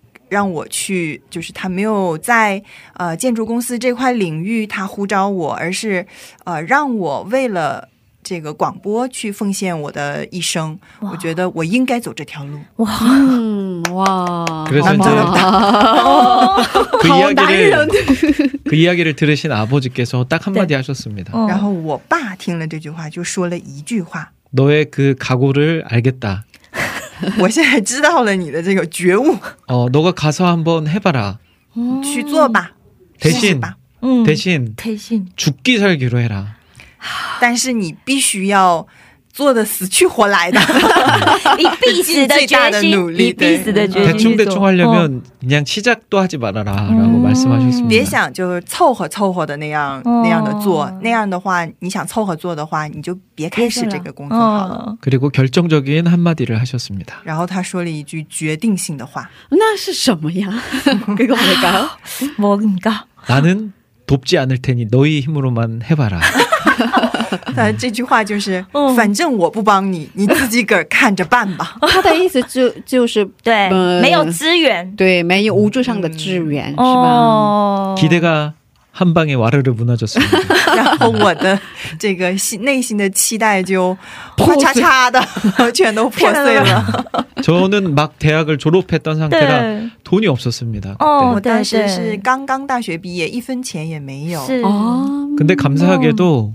[SPEAKER 6] 让我去，就是他没有在呃建筑公司这块领域他呼召我，而是呃让我为了。这个广播去奉献我的一生，我觉得我应该走这条路。
[SPEAKER 1] 嗯，哇，
[SPEAKER 5] 그래서
[SPEAKER 1] 好
[SPEAKER 5] 이제
[SPEAKER 1] 棒
[SPEAKER 5] 그
[SPEAKER 1] 好男
[SPEAKER 5] 이야기를
[SPEAKER 1] 人。
[SPEAKER 5] 그 이야기를 들으신 아버지께서 딱 한마디 하셨습니다.
[SPEAKER 2] 어.
[SPEAKER 6] 然后我爸听了这句话，就说了一句话
[SPEAKER 5] 너의 그 각오를 알겠다. ：“
[SPEAKER 6] 我现在知道了你的这个觉悟，
[SPEAKER 5] 어, 너가 가서 한번 해봐라.
[SPEAKER 6] 去做吧，试试
[SPEAKER 5] 대신
[SPEAKER 6] 吧。
[SPEAKER 2] 음,
[SPEAKER 5] 대신
[SPEAKER 2] 대신
[SPEAKER 5] 죽기 살기로 해라.
[SPEAKER 6] 但是你必须要 做的死去活来的。
[SPEAKER 2] 以必死的决心，以必死的决心去
[SPEAKER 5] 대충
[SPEAKER 2] 做。
[SPEAKER 5] 대충 하려면 그냥 시작도 하지 말아라라고
[SPEAKER 2] 음.
[SPEAKER 5] 말씀하셨습니다.
[SPEAKER 6] 别想就是凑合凑合的那样、
[SPEAKER 2] 哦
[SPEAKER 6] 那样的做，那样的话，你想凑合做的话，你就别开始这个工作好了。
[SPEAKER 2] 어.
[SPEAKER 5] 그리고 결정적인 한마디를 하셨습니다.
[SPEAKER 6] 然后他说了一句决定性的话，
[SPEAKER 1] 那是什么呀？그거뭘까요
[SPEAKER 2] 뭔가
[SPEAKER 5] 나는 돕지 않을 테니 너희 힘으로만 해봐라.
[SPEAKER 6] 他这句话就是，
[SPEAKER 2] 嗯
[SPEAKER 6] 反正我不帮你，你自己个儿看着办吧。
[SPEAKER 1] 他的意思就就是
[SPEAKER 2] 对，
[SPEAKER 1] 呃
[SPEAKER 2] 没有资源，
[SPEAKER 1] 对没有物质上的支援，是吧？
[SPEAKER 2] 哦，
[SPEAKER 5] 기대가 한 방에 와르르 무너졌습니다.
[SPEAKER 6] 然后我的这个心内心的期待就哗嚓嚓的全都破碎了。
[SPEAKER 5] 저는 막 대학을 졸업했던 상태라
[SPEAKER 2] 对，
[SPEAKER 5] 돈이 없었습니다. 그때.
[SPEAKER 2] 哦，
[SPEAKER 6] 我
[SPEAKER 2] 对
[SPEAKER 6] 当时是
[SPEAKER 2] 对，
[SPEAKER 6] 刚刚大学毕业，一分钱也没有。
[SPEAKER 2] 是，
[SPEAKER 1] 哦，
[SPEAKER 5] 근데 감사하게도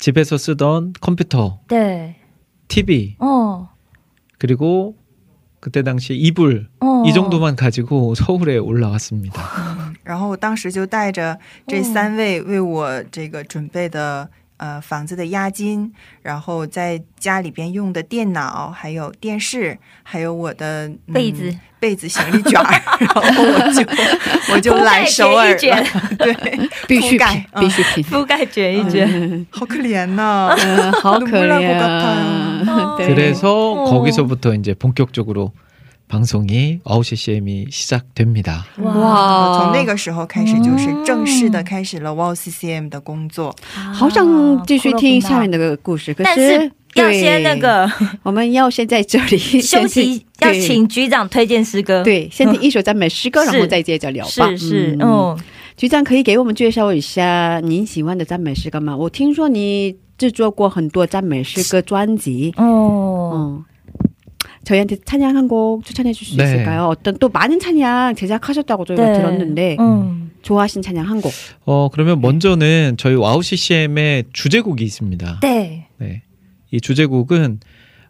[SPEAKER 5] 집에서 쓰던 컴퓨터,
[SPEAKER 2] 对，
[SPEAKER 5] TV
[SPEAKER 2] 哦，
[SPEAKER 5] 그리고 그때 당시 이불
[SPEAKER 2] 哦，
[SPEAKER 5] 이 정도만 가지고 서울에 올라왔습니다.
[SPEAKER 6] 然后我当时就带着这三位为我这个准备的。 呃，房子的押金，然后在家里边用的电脑，还有电视，还有我的、嗯
[SPEAKER 2] 被子、
[SPEAKER 6] 被子、行李卷儿，然后我就我就来首尔
[SPEAKER 2] 覆盖卷一
[SPEAKER 6] 了。对，
[SPEAKER 1] 必需
[SPEAKER 6] 覆盖
[SPEAKER 1] 品，
[SPEAKER 6] 嗯
[SPEAKER 1] 必需品，
[SPEAKER 2] 覆盖卷一卷，
[SPEAKER 6] 好可怜呐、
[SPEAKER 1] 嗯，好可
[SPEAKER 6] 눈물날것
[SPEAKER 1] 怜
[SPEAKER 6] 같아요
[SPEAKER 1] 。对
[SPEAKER 5] 그래서
[SPEAKER 2] 어.
[SPEAKER 5] 거기서부터 이제 본격적으로 방송이 아우 CCM이 시작됩니다.
[SPEAKER 1] 哇
[SPEAKER 6] 从那个时候开始，就是正式的开始了 WOW CCM 的工作。
[SPEAKER 1] 好想继续听下面的故事，可
[SPEAKER 2] 但
[SPEAKER 1] 是
[SPEAKER 2] 是 要
[SPEAKER 1] 对
[SPEAKER 2] 先那个
[SPEAKER 1] 我们要先在这里
[SPEAKER 2] 休息，要
[SPEAKER 1] 对
[SPEAKER 2] 请局长推荐诗歌。，
[SPEAKER 1] 对，先听一首赞美诗歌，
[SPEAKER 2] 是
[SPEAKER 1] 然后再接着聊吧。
[SPEAKER 2] 是是，
[SPEAKER 1] 嗯
[SPEAKER 2] 嗯，
[SPEAKER 1] 局长可以给我们介绍一下您喜欢的赞美诗歌吗？我听说你制作过很多赞美诗歌专辑。
[SPEAKER 2] 哦，
[SPEAKER 1] 어. 저희한테 찬양 한 곡 추천해 줄 수
[SPEAKER 5] 네.
[SPEAKER 1] 있을까요? 어떤 또 많은 찬양 제작하셨다고 저희가
[SPEAKER 2] 네.
[SPEAKER 1] 들었는데
[SPEAKER 2] 음.
[SPEAKER 1] 좋아하신 찬양 한 곡.
[SPEAKER 5] 어 그러면 먼저는 저희 와우 CCM의 주제곡이 있습니다.
[SPEAKER 2] 네.
[SPEAKER 5] 네. 이 주제곡은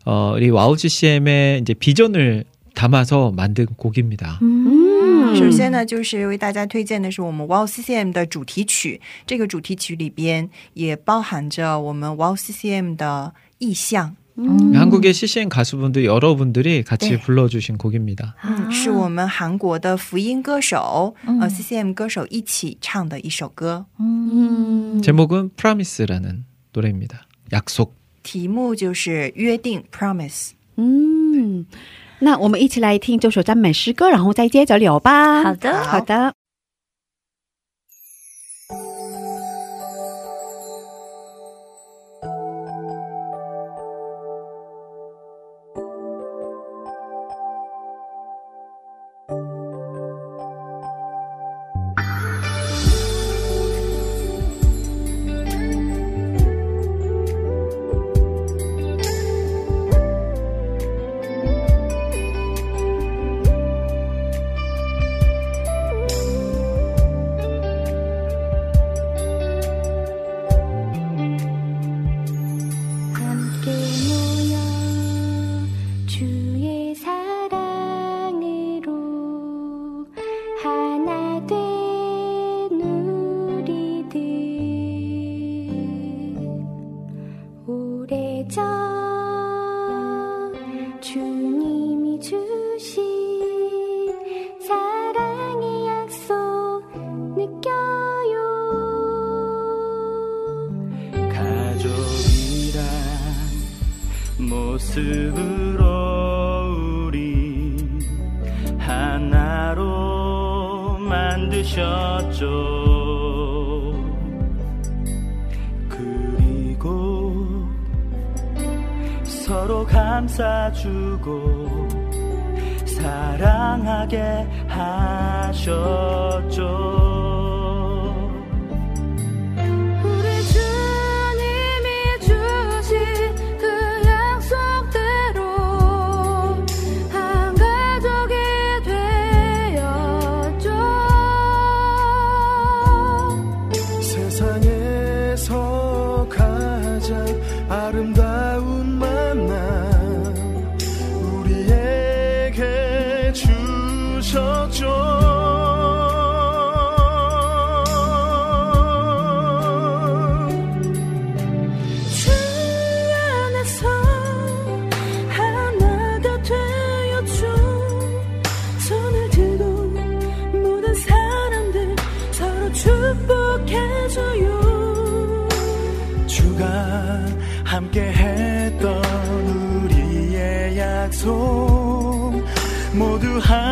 [SPEAKER 5] 어, 우리 와우 CCM의 이제 비전을 담아서 만든 곡입니다.
[SPEAKER 2] 嗯
[SPEAKER 6] 首先呢，就是为大家推荐的是我们 Wow CCM 的主题曲。这个主题曲里边也包含着我们 Wow CCM 的意象，
[SPEAKER 2] 음.
[SPEAKER 5] 한국의 CCM 가수분들 여러분들이 같이
[SPEAKER 2] 네.
[SPEAKER 5] 불러주신 곡입니다.
[SPEAKER 6] 嗯，是我们韩国的福音歌手，
[SPEAKER 2] 嗯
[SPEAKER 6] 呃，CCM 歌手一起唱的一首歌，
[SPEAKER 1] 음.
[SPEAKER 5] 제목은 프라미스라는 노래입니다. 약속.
[SPEAKER 6] 题目就是约定 （Promise）。
[SPEAKER 1] 음. 那我们一起来听这首赞美诗歌，然后再接着聊吧。
[SPEAKER 2] 好的
[SPEAKER 1] 好的。
[SPEAKER 7] 요. 주가
[SPEAKER 3] 함께 했던 우리의 약속 모두 함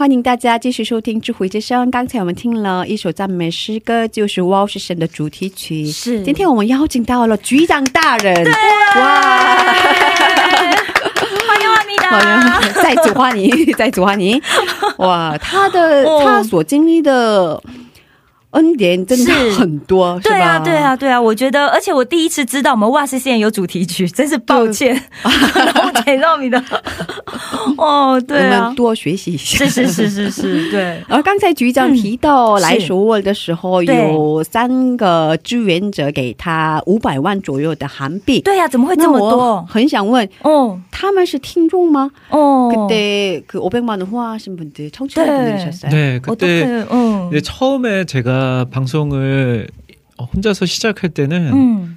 [SPEAKER 1] 欢迎大家继续收听《智慧之声》。刚才我们听了一首赞美诗歌，就是《哇是神》的主题曲。
[SPEAKER 2] 是
[SPEAKER 1] 今天我们邀请到了局长大人，哇！
[SPEAKER 2] 欢迎阿米达，
[SPEAKER 1] 欢迎，再次欢迎，再次欢迎。哇，他的、
[SPEAKER 2] 哦
[SPEAKER 1] 他所经历的恩典真的
[SPEAKER 2] 是
[SPEAKER 1] 很多，是吧？
[SPEAKER 2] 对啊，对啊，对啊！我觉得，而且我第一次知道我们哇塞现在有主题曲，真是抱歉，我给到你的。哦，
[SPEAKER 1] 我
[SPEAKER 2] 对啊
[SPEAKER 1] 们，多学习一下。
[SPEAKER 2] 是是是是是，对，
[SPEAKER 1] 而刚才局长提到
[SPEAKER 2] 嗯
[SPEAKER 1] 来首尔的时候，
[SPEAKER 2] 对
[SPEAKER 1] 有三个志愿者给他五百万左右的韩币。
[SPEAKER 2] 对呀、怎么会这
[SPEAKER 1] 那我
[SPEAKER 2] 么多？
[SPEAKER 1] 很想问，
[SPEAKER 2] 哦
[SPEAKER 1] 他们是听众吗？
[SPEAKER 2] 哦，
[SPEAKER 1] 그때 그 500만 원 후원하신 분들 청취자분들이셨어요?
[SPEAKER 5] 네,
[SPEAKER 2] 어떻게?
[SPEAKER 5] 그때
[SPEAKER 2] 응.
[SPEAKER 5] 이제 처음에 제가 방송을 혼자서 시작할 때는
[SPEAKER 2] 음.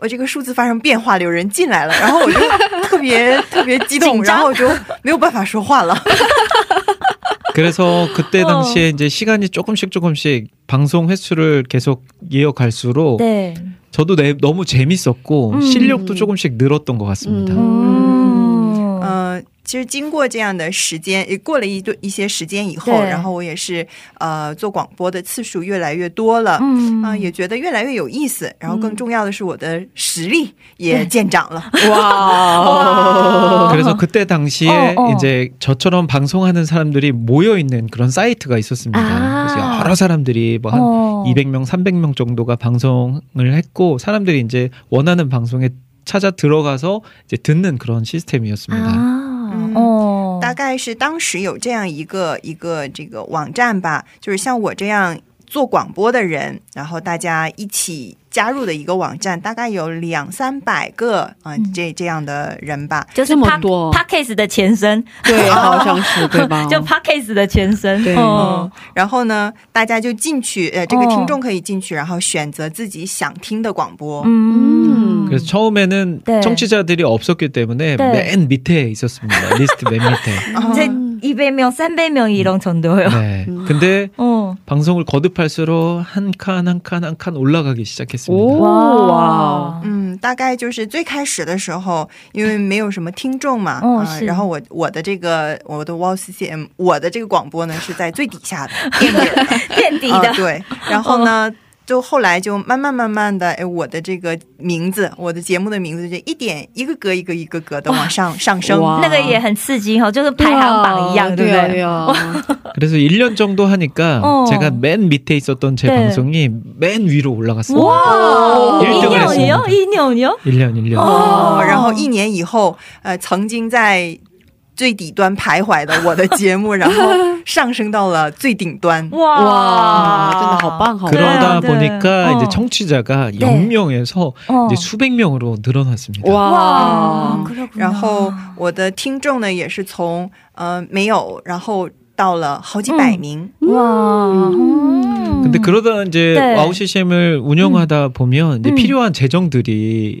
[SPEAKER 6] 我这个数字发生变化了，有人进来了，然后我就特别特别激动，
[SPEAKER 2] 紧张
[SPEAKER 6] 然后我就没有办法说话了。
[SPEAKER 5] 그래서 그때
[SPEAKER 2] 어.
[SPEAKER 5] 당시에 이제 시간이 조금씩 조금씩 방송 횟수를 계속 이어갈수록
[SPEAKER 2] 네.
[SPEAKER 5] 저도 내- 너무 재밌었고
[SPEAKER 2] 음.
[SPEAKER 5] 실력도 조금씩 늘었던 것 같습니다.
[SPEAKER 2] 음.
[SPEAKER 6] 呃，其实经过这样的时间，也过了一段一些时间以后，
[SPEAKER 2] 对
[SPEAKER 6] 然后我也是呃做广播的次数越来越多了。
[SPEAKER 2] 嗯
[SPEAKER 6] 啊、也觉得越来越有意思，然后更重要的是我的实力也见长了。
[SPEAKER 1] 와.
[SPEAKER 5] 그래서 그때 당시에
[SPEAKER 2] 어, 어.
[SPEAKER 5] 이제 저처럼 방송하는 사람들이 모여 있는 그런 사이트가 있었습니다.
[SPEAKER 2] 아.
[SPEAKER 5] 그래서 여러 사람들이 뭐 한
[SPEAKER 2] 어.
[SPEAKER 5] 200명, 300명 정도가 방송을 했고 사람들이 이제 원하는 방송에 찾아 들어가서 이제 듣는 그런 시스템이었습니다.
[SPEAKER 2] 아,
[SPEAKER 6] 음.
[SPEAKER 2] 어.
[SPEAKER 6] 大概是当时有这样一个一个这个网站吧，就是像我这样 做广播的人，然后大家一起加入的一个网站，大概有两三百个啊、
[SPEAKER 2] 嗯
[SPEAKER 6] 这这样的人吧。
[SPEAKER 2] 就是
[SPEAKER 1] 这么
[SPEAKER 2] pa-
[SPEAKER 1] 多
[SPEAKER 2] Podcast 的前身，
[SPEAKER 1] 对，好像是对吧？
[SPEAKER 2] 就 Podcast 的前身。
[SPEAKER 1] 对
[SPEAKER 2] 哦
[SPEAKER 6] 然后呢，大家就进去，呃，这个
[SPEAKER 2] 哦
[SPEAKER 6] 听众可以进去，然后选择自己想听的广播。
[SPEAKER 2] 嗯，
[SPEAKER 5] 그래서 처음에는
[SPEAKER 2] 네.
[SPEAKER 5] 청취자들이 없었기 때문에
[SPEAKER 2] 네.
[SPEAKER 5] 맨 밑에 있었습니다. 리스트 맨 밑에.
[SPEAKER 2] 이제 200명, 300명 이런 정도요.
[SPEAKER 5] 네. 근데
[SPEAKER 2] 어.
[SPEAKER 5] 방송을 거듭할수록 한 칸 한 칸 한 칸 올라가기 시작했습니다.
[SPEAKER 1] 오. 와.
[SPEAKER 6] 嗯，大概就是最开始的时候，因为没有什么听众嘛，啊、
[SPEAKER 2] 哦是
[SPEAKER 6] 然后我我的这个我的 w a l CCM 我的这个广播呢是在最底下的垫底儿的，
[SPEAKER 2] 垫底的，
[SPEAKER 6] 啊对，然后呢。 就后来就慢慢慢慢的，哎，我的这个名字，我的节目的名字就一点一个格一个一个格的往上上升。
[SPEAKER 1] 哇
[SPEAKER 2] 那个也很刺激哈，就是排行榜一样，对不对？
[SPEAKER 1] 요
[SPEAKER 5] 그래서 1년 정도 하니까
[SPEAKER 2] 어.
[SPEAKER 5] 제가 맨 밑에 있었던 제
[SPEAKER 2] 네.
[SPEAKER 5] 방송이 맨 위로 올라갔습니다.
[SPEAKER 2] 哇，
[SPEAKER 5] 일등을
[SPEAKER 2] 一年一
[SPEAKER 5] 했습니다
[SPEAKER 2] 一年一
[SPEAKER 5] 1년 1년.
[SPEAKER 6] 哦，然后一年以后，呃，曾经在 最底端徘徊的我的节目，然后上升到了最顶端。
[SPEAKER 2] 哇
[SPEAKER 1] 와, 真的好棒好棒。
[SPEAKER 5] 그러다
[SPEAKER 2] 네, 네.
[SPEAKER 5] 보니까
[SPEAKER 2] 어.
[SPEAKER 5] 이제 청취자가
[SPEAKER 2] 네.
[SPEAKER 5] 0명에서
[SPEAKER 2] 어.
[SPEAKER 5] 이제 수백 명으로 늘어났습니다.
[SPEAKER 1] 哇
[SPEAKER 2] 와, ， 그렇구나.
[SPEAKER 6] 然后我的听众呢，也是从呃没有，然后到了好几百名。
[SPEAKER 2] 와. 음.
[SPEAKER 5] 근데 그러다 이제
[SPEAKER 2] 네.
[SPEAKER 5] 와우 CCM을 운영하다 보면 이제
[SPEAKER 2] 음.
[SPEAKER 5] 필요한 재정들이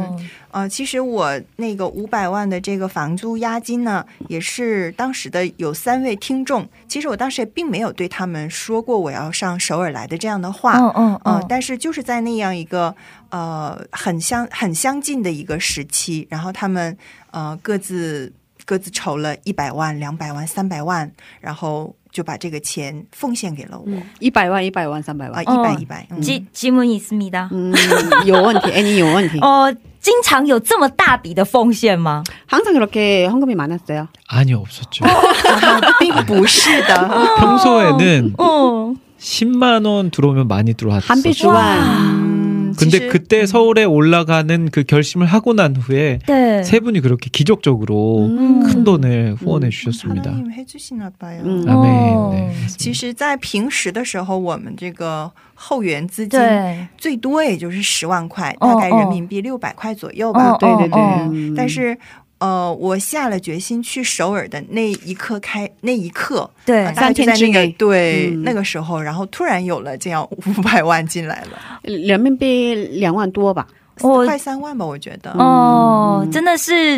[SPEAKER 6] 呃，其实我那个五百万的这个房租押金呢，也是当时的有三位听众。其实我当时也并没有对他们说过我要上首尔来的这样的话，
[SPEAKER 2] 嗯嗯
[SPEAKER 6] 呃
[SPEAKER 2] 嗯，
[SPEAKER 6] 但是就是在那样一个呃很相很相近的一个时期，然后他们呃各自各自筹了一百万、两百万、三百万，然后就把这个钱奉献给了我。
[SPEAKER 1] 一百万、一百万、三百
[SPEAKER 6] 啊，
[SPEAKER 1] 万。
[SPEAKER 6] 一百
[SPEAKER 2] 哦
[SPEAKER 6] 一百，嗯
[SPEAKER 2] 지, 질문이 있습니다.
[SPEAKER 1] 嗯，有问题，哎，你有问题。
[SPEAKER 2] 어, 经常有这么大笔的奉献吗？
[SPEAKER 1] 항상 그렇게 헌금이 많았어요.
[SPEAKER 5] 아니요, 없었죠.
[SPEAKER 6] 并不是的，
[SPEAKER 5] 평소에는
[SPEAKER 2] 어.
[SPEAKER 5] 10만 원 들어오면 많이 들어왔었어요.
[SPEAKER 1] 한배 주한.
[SPEAKER 6] 嗯，其
[SPEAKER 5] 근데
[SPEAKER 6] 实
[SPEAKER 5] 그때 서울에 올라가는 그 결심을 하고 난 후에
[SPEAKER 2] 네.
[SPEAKER 5] 세 분이 그렇게 기적적으로
[SPEAKER 1] 음.
[SPEAKER 5] 큰 돈을 후원해 주셨습니다.
[SPEAKER 6] 하나님 해주시나 봐요.
[SPEAKER 1] 嗯
[SPEAKER 5] 아멘.
[SPEAKER 2] 어.
[SPEAKER 5] 네,
[SPEAKER 6] 其
[SPEAKER 5] 맞습니다.
[SPEAKER 6] 实，在平时的时候，我们这个后援资金
[SPEAKER 2] 对，
[SPEAKER 6] 最多也就是十万块，
[SPEAKER 2] 哦
[SPEAKER 6] 大概人民币六百块左右吧。
[SPEAKER 2] 哦
[SPEAKER 1] 对对对
[SPEAKER 2] 哦
[SPEAKER 1] 嗯
[SPEAKER 6] 但是， 呃，我下了决心去首尔的那一刻开那一刻，
[SPEAKER 2] 对
[SPEAKER 6] 啊大概就在那个
[SPEAKER 1] 三天之内。
[SPEAKER 6] 对、
[SPEAKER 1] 嗯。
[SPEAKER 6] 那个时候，然后突然有了这样五百万进来了，
[SPEAKER 1] 人民币两万多吧。
[SPEAKER 2] 我
[SPEAKER 6] 快三万吧，我觉得。
[SPEAKER 2] 哦，
[SPEAKER 1] 嗯
[SPEAKER 2] 真的是，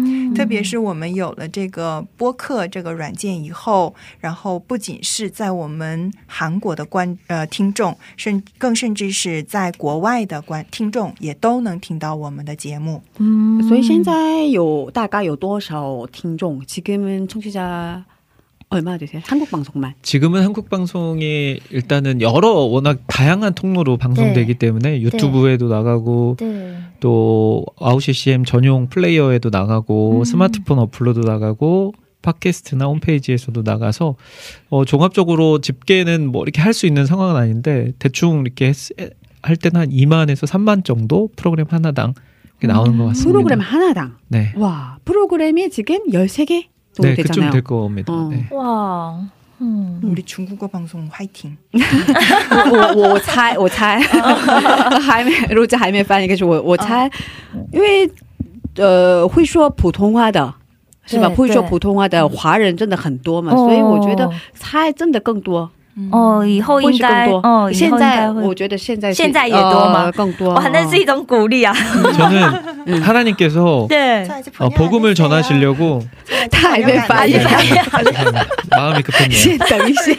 [SPEAKER 2] 嗯
[SPEAKER 6] 特别是我们有了这个播客这个软件以后，然后不仅是在我们韩国的观呃听众，甚更甚至是在国外的观听众，也都能听到我们的节目。
[SPEAKER 2] 嗯
[SPEAKER 1] 所以现在有大概有多少听众？ 지금은 청취자 얼마 되세요? 한국 방송만.
[SPEAKER 5] 지금은 한국 방송이 일단은 여러 워낙 다양한 통로로 방송되기
[SPEAKER 2] 네.
[SPEAKER 5] 때문에 유튜브에도 나가고
[SPEAKER 2] 네.
[SPEAKER 5] 또 와우 CCM 전용 플레이어에도 나가고
[SPEAKER 2] 음.
[SPEAKER 5] 스마트폰 어플로도 나가고 팟캐스트나 홈페이지에서도 나가서 어, 종합적으로 집계는 뭐 이렇게 할 수 있는 상황은 아닌데 대충 이렇게 했- 할 때는 한 2만에서 3만 정도 프로그램 하나당 이렇게 나오는 것 같습니다.
[SPEAKER 1] 프로그램 하나당.
[SPEAKER 5] 네.
[SPEAKER 1] 와, 프로그램이 지금 13개 정도
[SPEAKER 5] 네, 그쯤
[SPEAKER 1] 되잖아요.
[SPEAKER 5] 될 겁니다.
[SPEAKER 1] 어.
[SPEAKER 5] 네.
[SPEAKER 2] 와. 음.
[SPEAKER 6] 우리 중국어 방송 화이팅！
[SPEAKER 1] 我我猜我猜还没如果还没翻译，可是我我猜，因为呃会说普通话的。是吧？
[SPEAKER 2] 对
[SPEAKER 1] 会说
[SPEAKER 2] 对
[SPEAKER 1] 普通话的华人真的很多嘛，
[SPEAKER 2] 哦
[SPEAKER 1] 所以我觉得猜真的更多，
[SPEAKER 2] 哦，以后
[SPEAKER 1] 会
[SPEAKER 2] 应该
[SPEAKER 1] 是更多。
[SPEAKER 2] 哦，以后
[SPEAKER 1] 现
[SPEAKER 2] 应该会
[SPEAKER 1] 在我觉得现在是
[SPEAKER 2] 现在也多吗
[SPEAKER 1] 呃更多。
[SPEAKER 2] 哇，那是一种鼓励啊！
[SPEAKER 5] 저는 하나님께서
[SPEAKER 2] 对，
[SPEAKER 5] 어, 복음을 전하시려고
[SPEAKER 1] 他还没翻译，
[SPEAKER 5] 마음이 급했네요.
[SPEAKER 1] 先等一下。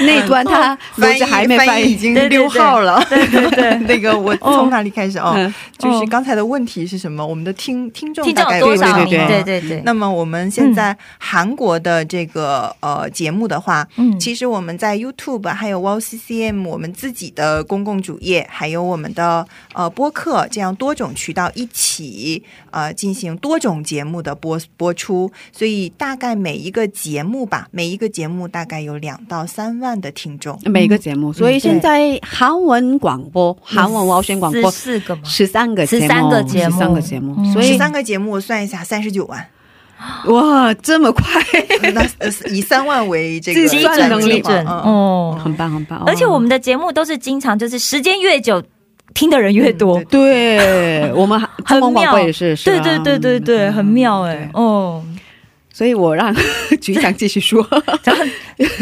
[SPEAKER 1] 那段他
[SPEAKER 6] 翻译
[SPEAKER 1] 还没
[SPEAKER 6] 翻
[SPEAKER 1] 翻译，
[SPEAKER 6] 译已经
[SPEAKER 2] 对对对
[SPEAKER 6] 六号了。
[SPEAKER 2] 对对对，
[SPEAKER 6] 那个我从哪里开始哦？
[SPEAKER 1] 嗯
[SPEAKER 6] 就是刚才的问题是什么？我们的听听众大概
[SPEAKER 2] 有多少名？
[SPEAKER 1] 对对
[SPEAKER 2] 对对对。
[SPEAKER 6] 那么我们现在韩国的这个、呃节目的话，
[SPEAKER 2] 嗯
[SPEAKER 6] 其实我们在 YouTube 还有 Wow CCM 我们自己的公共主页，还有我们的呃播客这样多种渠道一起呃进行多种节目的播播出，所以大概每一个节目吧，每一个节目大概有两到三万的听众。
[SPEAKER 1] 每个节目，所以现在韩文广播、韩文와우宣广播
[SPEAKER 2] 四个吗，
[SPEAKER 1] 十三个十
[SPEAKER 2] 三，个节目。
[SPEAKER 1] 十三个节目，
[SPEAKER 2] 嗯。
[SPEAKER 1] 所以
[SPEAKER 6] 十三个节目我算一下，三十九万。
[SPEAKER 1] 哇，这么快，
[SPEAKER 6] 那呃以三万为这个
[SPEAKER 1] 计算能力
[SPEAKER 2] 准。
[SPEAKER 6] 嗯。
[SPEAKER 2] 哦。
[SPEAKER 1] 很棒很棒。
[SPEAKER 2] 而且我们的节目都是经常就是时间越久，听的人越多。
[SPEAKER 6] 嗯。
[SPEAKER 1] 对。我们中文广播也是，是
[SPEAKER 2] 对对对对对，很妙哎、哦。
[SPEAKER 1] 所以我让局长继续说。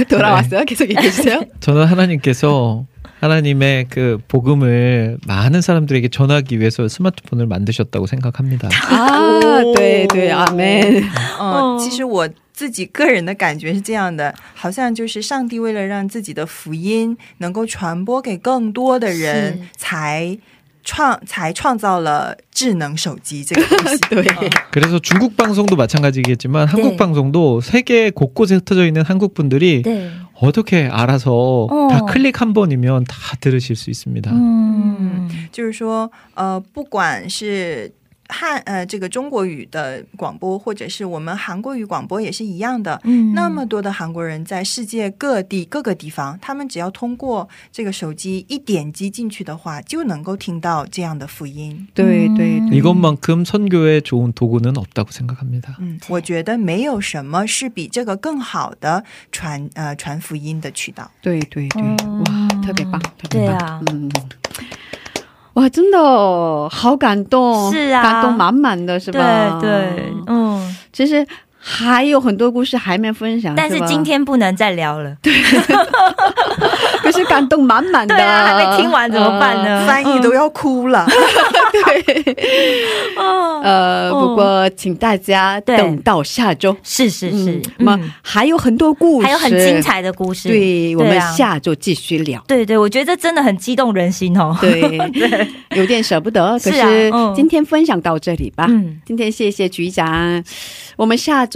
[SPEAKER 1] 돌아왔어요 계속 얘기해 주세요.
[SPEAKER 5] 저는 하나님께서 하나님의 그 복음을 많은 사람들에게 전하기 위해서 스마트폰을 만드셨다고 생각합니다.
[SPEAKER 1] 啊，对对，阿门。
[SPEAKER 6] 嗯，
[SPEAKER 2] 哦
[SPEAKER 6] 其实我自己个人的感觉是这样的，好像就是上帝为了让自己的福音能够传播给更多的人，才 创才创造了智能手机这个东西。
[SPEAKER 1] 对，
[SPEAKER 5] 그래서 중국 방송도 마찬가지겠지만 한국
[SPEAKER 2] 네.
[SPEAKER 5] 방송도 세계 곳곳에 흩어져 있는 한국 분들이
[SPEAKER 2] 对，
[SPEAKER 5] 어떻게 알아서
[SPEAKER 2] 어.
[SPEAKER 5] 다 클릭 한 번이면 다 들으실 수 있습니다.
[SPEAKER 2] 嗯，
[SPEAKER 6] 就是说，呃，不管是 汉呃这个中国语的广播，或者是我们韩国语广播也是一样的。
[SPEAKER 2] 嗯
[SPEAKER 6] 那么多的韩国人在世界各地各个地方，他们只要通过这个手机一点击进去的话，就能够听到这样的福音。
[SPEAKER 1] 对对对，
[SPEAKER 5] 이것만큼 선교에 좋은 도구는 없다고 생각합니다.
[SPEAKER 6] 嗯，我觉得没有什么是比这个更好的传呃传福音的渠道。
[SPEAKER 1] 对对对，
[SPEAKER 2] 嗯
[SPEAKER 1] 哇，特别棒，特别棒，
[SPEAKER 2] 对啊
[SPEAKER 1] 嗯。 哇，真的哦好感动，
[SPEAKER 2] 是啊
[SPEAKER 1] 感动满满的，是吧？
[SPEAKER 2] 对对，嗯。
[SPEAKER 1] 其实还有很多故事还没分享，
[SPEAKER 2] 但是今天不能再聊了，对。
[SPEAKER 1] 可是感动满满的，
[SPEAKER 2] 对啊，还没听完怎么办呢？
[SPEAKER 6] 翻译都要哭了。
[SPEAKER 2] 对，
[SPEAKER 1] 呃，
[SPEAKER 2] 哦。
[SPEAKER 1] 不过请大家等到下周，
[SPEAKER 2] 是是是。
[SPEAKER 1] 嗯，那么
[SPEAKER 2] 嗯
[SPEAKER 1] 还有很多故事，
[SPEAKER 2] 还有很精。彩的故事，
[SPEAKER 1] 对，我们
[SPEAKER 2] 啊。
[SPEAKER 1] 下周继续聊。
[SPEAKER 2] 对对，我觉得这真的很激动人心哦。
[SPEAKER 1] 对，有点舍不得，可
[SPEAKER 2] 是
[SPEAKER 1] 今天分享到这里吧。
[SPEAKER 2] 嗯，
[SPEAKER 1] 今天谢谢局长，我们下周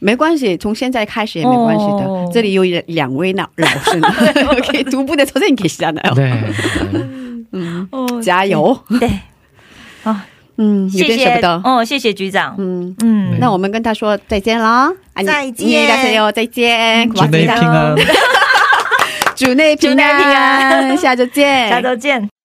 [SPEAKER 1] 没关系，从现在开始也没关系的。这里有两两位老老师 可以徒步的走上给下的。
[SPEAKER 5] 对，
[SPEAKER 1] 嗯，加油！
[SPEAKER 2] 对，
[SPEAKER 1] 啊，嗯，
[SPEAKER 2] 谢谢。
[SPEAKER 1] 的
[SPEAKER 2] 哦，谢谢局长。
[SPEAKER 1] 嗯。
[SPEAKER 2] 嗯，
[SPEAKER 1] 那我们跟他说再见啦，
[SPEAKER 6] 再见，
[SPEAKER 1] 谢谢哦，再见，祝你
[SPEAKER 5] 平安，
[SPEAKER 1] 祝你，平
[SPEAKER 2] 安平安，
[SPEAKER 1] 下周见，
[SPEAKER 2] 下周见。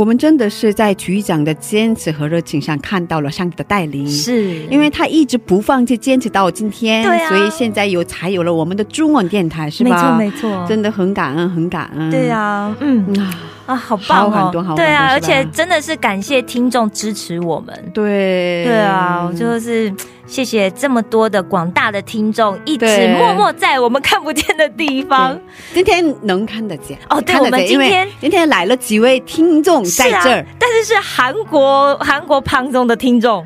[SPEAKER 8] 我
[SPEAKER 1] 们真的是在局长的坚持和热情上看到了上帝的带领，
[SPEAKER 2] 是
[SPEAKER 1] 因为他一直不放弃，坚持到今天，
[SPEAKER 2] 对啊
[SPEAKER 1] 所以现在有才有了我们的中文电台，是吧？
[SPEAKER 2] 没错没错
[SPEAKER 1] 真的很感恩，很感恩。
[SPEAKER 2] 对啊，嗯
[SPEAKER 1] 啊，
[SPEAKER 2] 啊，好棒哦
[SPEAKER 1] 好很多好！多
[SPEAKER 2] 对啊，而且真的是感谢听众支持我们。
[SPEAKER 1] 对
[SPEAKER 2] 对啊，就是谢谢这么多的广大的听众，一直默默在我们看不见的地方。
[SPEAKER 1] 今天能看得见
[SPEAKER 2] 哦对我们今天
[SPEAKER 1] 今天来了几位听众在
[SPEAKER 2] 是啊
[SPEAKER 1] 这儿，
[SPEAKER 2] 但是是韩国韩国胖中的听众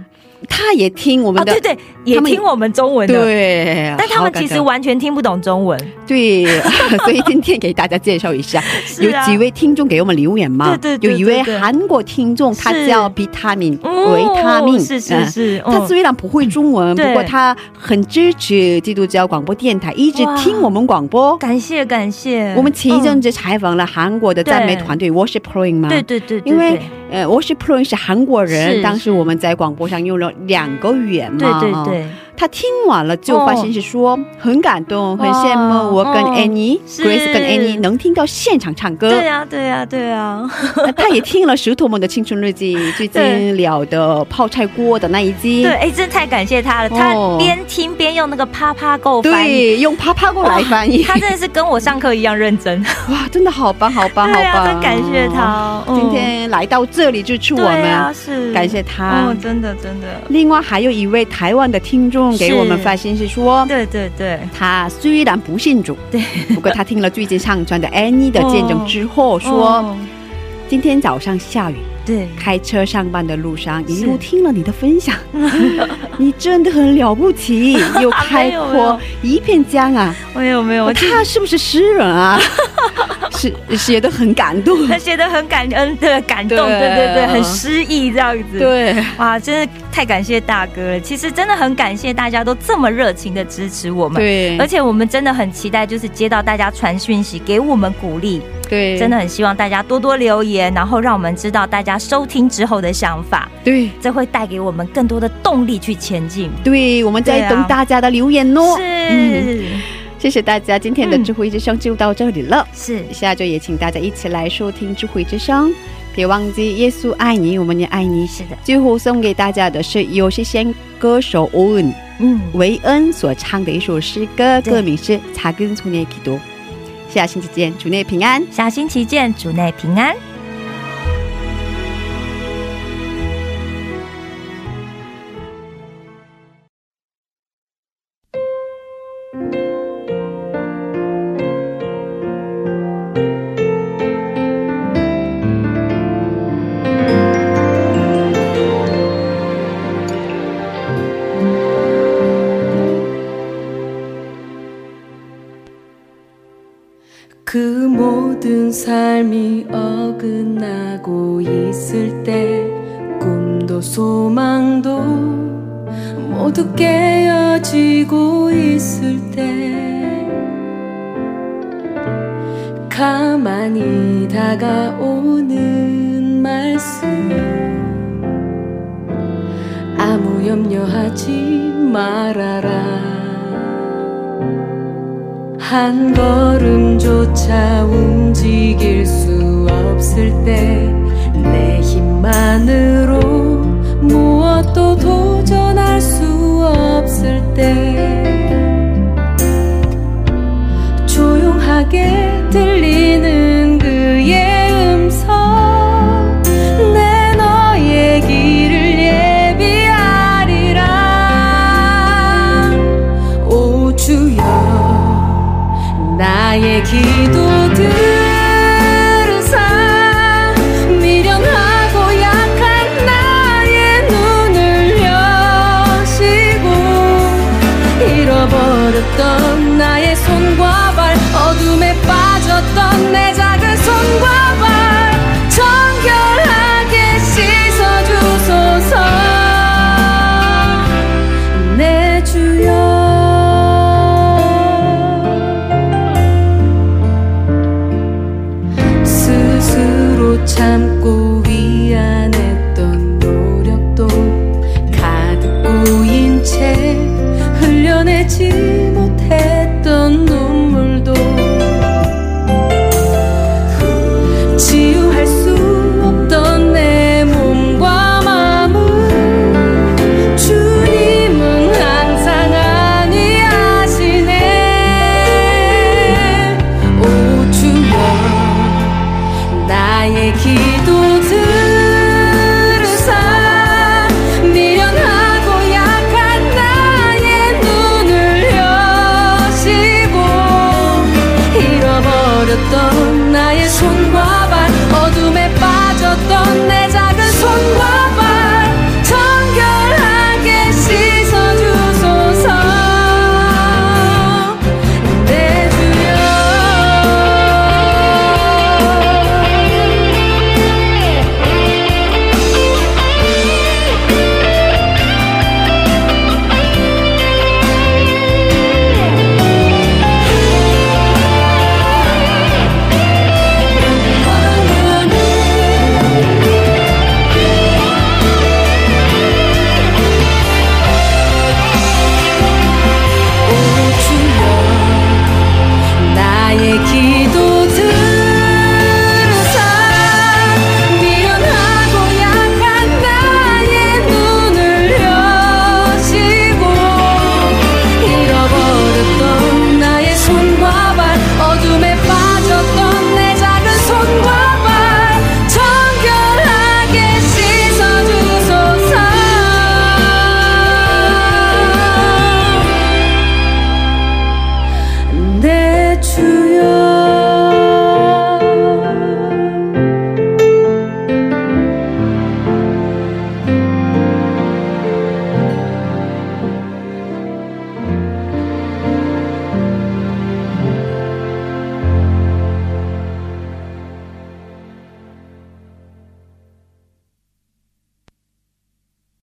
[SPEAKER 1] 他也听我们
[SPEAKER 2] 哦，
[SPEAKER 1] 的，
[SPEAKER 2] 对对，也听我们中文的，
[SPEAKER 1] 对，
[SPEAKER 2] 但他们其实完全听不懂中文。
[SPEAKER 1] 对，所以今天给大家介绍一下，
[SPEAKER 2] 啊。
[SPEAKER 1] 有几位听众给我们留言嘛？
[SPEAKER 2] 对对对
[SPEAKER 1] 有一位韩国听众，他
[SPEAKER 2] 是
[SPEAKER 1] 叫维他命，
[SPEAKER 2] 哦
[SPEAKER 1] 维他命，
[SPEAKER 2] 是是
[SPEAKER 1] 嗯。
[SPEAKER 2] 是
[SPEAKER 1] 他
[SPEAKER 2] 嗯
[SPEAKER 1] 虽然不会中文，
[SPEAKER 2] 对。
[SPEAKER 1] 不过他很支持基督教广播电台，一直
[SPEAKER 2] 哇
[SPEAKER 1] 听我们广播。
[SPEAKER 2] 感谢感谢，
[SPEAKER 1] 我们前一阵
[SPEAKER 2] 嗯。
[SPEAKER 1] 子采访了韩国的赞美团队 Worship 嘛，
[SPEAKER 2] 对对对，对
[SPEAKER 1] 因为
[SPEAKER 2] 对
[SPEAKER 1] 呃，Worship Playing 是韩国人，当时我们在广播上用了两个语言嘛，
[SPEAKER 2] 对对，
[SPEAKER 1] 他听完了就发信息说、很感动，很羡慕我跟
[SPEAKER 2] 哦
[SPEAKER 1] Annie、
[SPEAKER 2] 是
[SPEAKER 1] Grace 跟 Annie 能听到现场唱歌。
[SPEAKER 2] 对啊对啊对啊，
[SPEAKER 1] 他也听了石头们的青春日记，最近聊的泡菜锅的那一集。
[SPEAKER 2] 对，哎，真太感谢他了，他
[SPEAKER 1] 哦
[SPEAKER 2] 边听边用那个啪啪够翻译。
[SPEAKER 1] 对，用啪啪够来翻译。
[SPEAKER 2] 他真的是跟我上课一样认真，
[SPEAKER 1] 哇，真的好棒，好棒，好棒！
[SPEAKER 2] 真感谢他。嗯
[SPEAKER 1] 今天来到这里支持我
[SPEAKER 2] 对啊，
[SPEAKER 1] 们，
[SPEAKER 2] 是
[SPEAKER 1] 感谢他。
[SPEAKER 2] 哦，真的真的，
[SPEAKER 1] 另外还有一位台湾的听众给我们发信息说，
[SPEAKER 2] 对对对，
[SPEAKER 1] 他虽然不信主，
[SPEAKER 2] 对，
[SPEAKER 1] 不过他听了最近上传的 Annie 的见证之后说，
[SPEAKER 2] 哦
[SPEAKER 1] 今天早上下雨，
[SPEAKER 2] 对，
[SPEAKER 1] 开车上班的路上一路听了你的分享，你真的很了不起，又开阔一片江啊！
[SPEAKER 2] 没有没有，
[SPEAKER 1] 他是不是诗人啊？是写的很感动。
[SPEAKER 2] 他写的很感恩的感动，
[SPEAKER 1] 对
[SPEAKER 2] 对对对，很诗意这样子。，
[SPEAKER 1] 对，
[SPEAKER 2] 哇，真的太感谢大哥了。其实真的很感谢大家都这么热情的支持我们。
[SPEAKER 1] 对，
[SPEAKER 2] 而且我们真的很期待，就是接到大家传讯息，给我们鼓励。
[SPEAKER 1] 对，
[SPEAKER 2] 真的很希望大家多多留言，然后让我们知道大家收听之后的想法，
[SPEAKER 1] 对
[SPEAKER 2] 这会带给我们更多的动力去前进。
[SPEAKER 1] 对，我们在等大家的留言哦。
[SPEAKER 2] 是、
[SPEAKER 1] 嗯谢谢大家，今天的
[SPEAKER 2] 嗯
[SPEAKER 1] 智慧之声就到这里了。
[SPEAKER 2] 是，
[SPEAKER 1] 下周也请大家一起来收听智慧之声，别忘记耶稣爱你我们也爱你。
[SPEAKER 2] 是的。
[SPEAKER 1] 最后送给大家的是由诗先歌手欧恩
[SPEAKER 2] 嗯。
[SPEAKER 1] 维恩所唱的一首诗歌歌名是查根从内提督。下星期见主内平安。
[SPEAKER 2] 下星期见主内平安。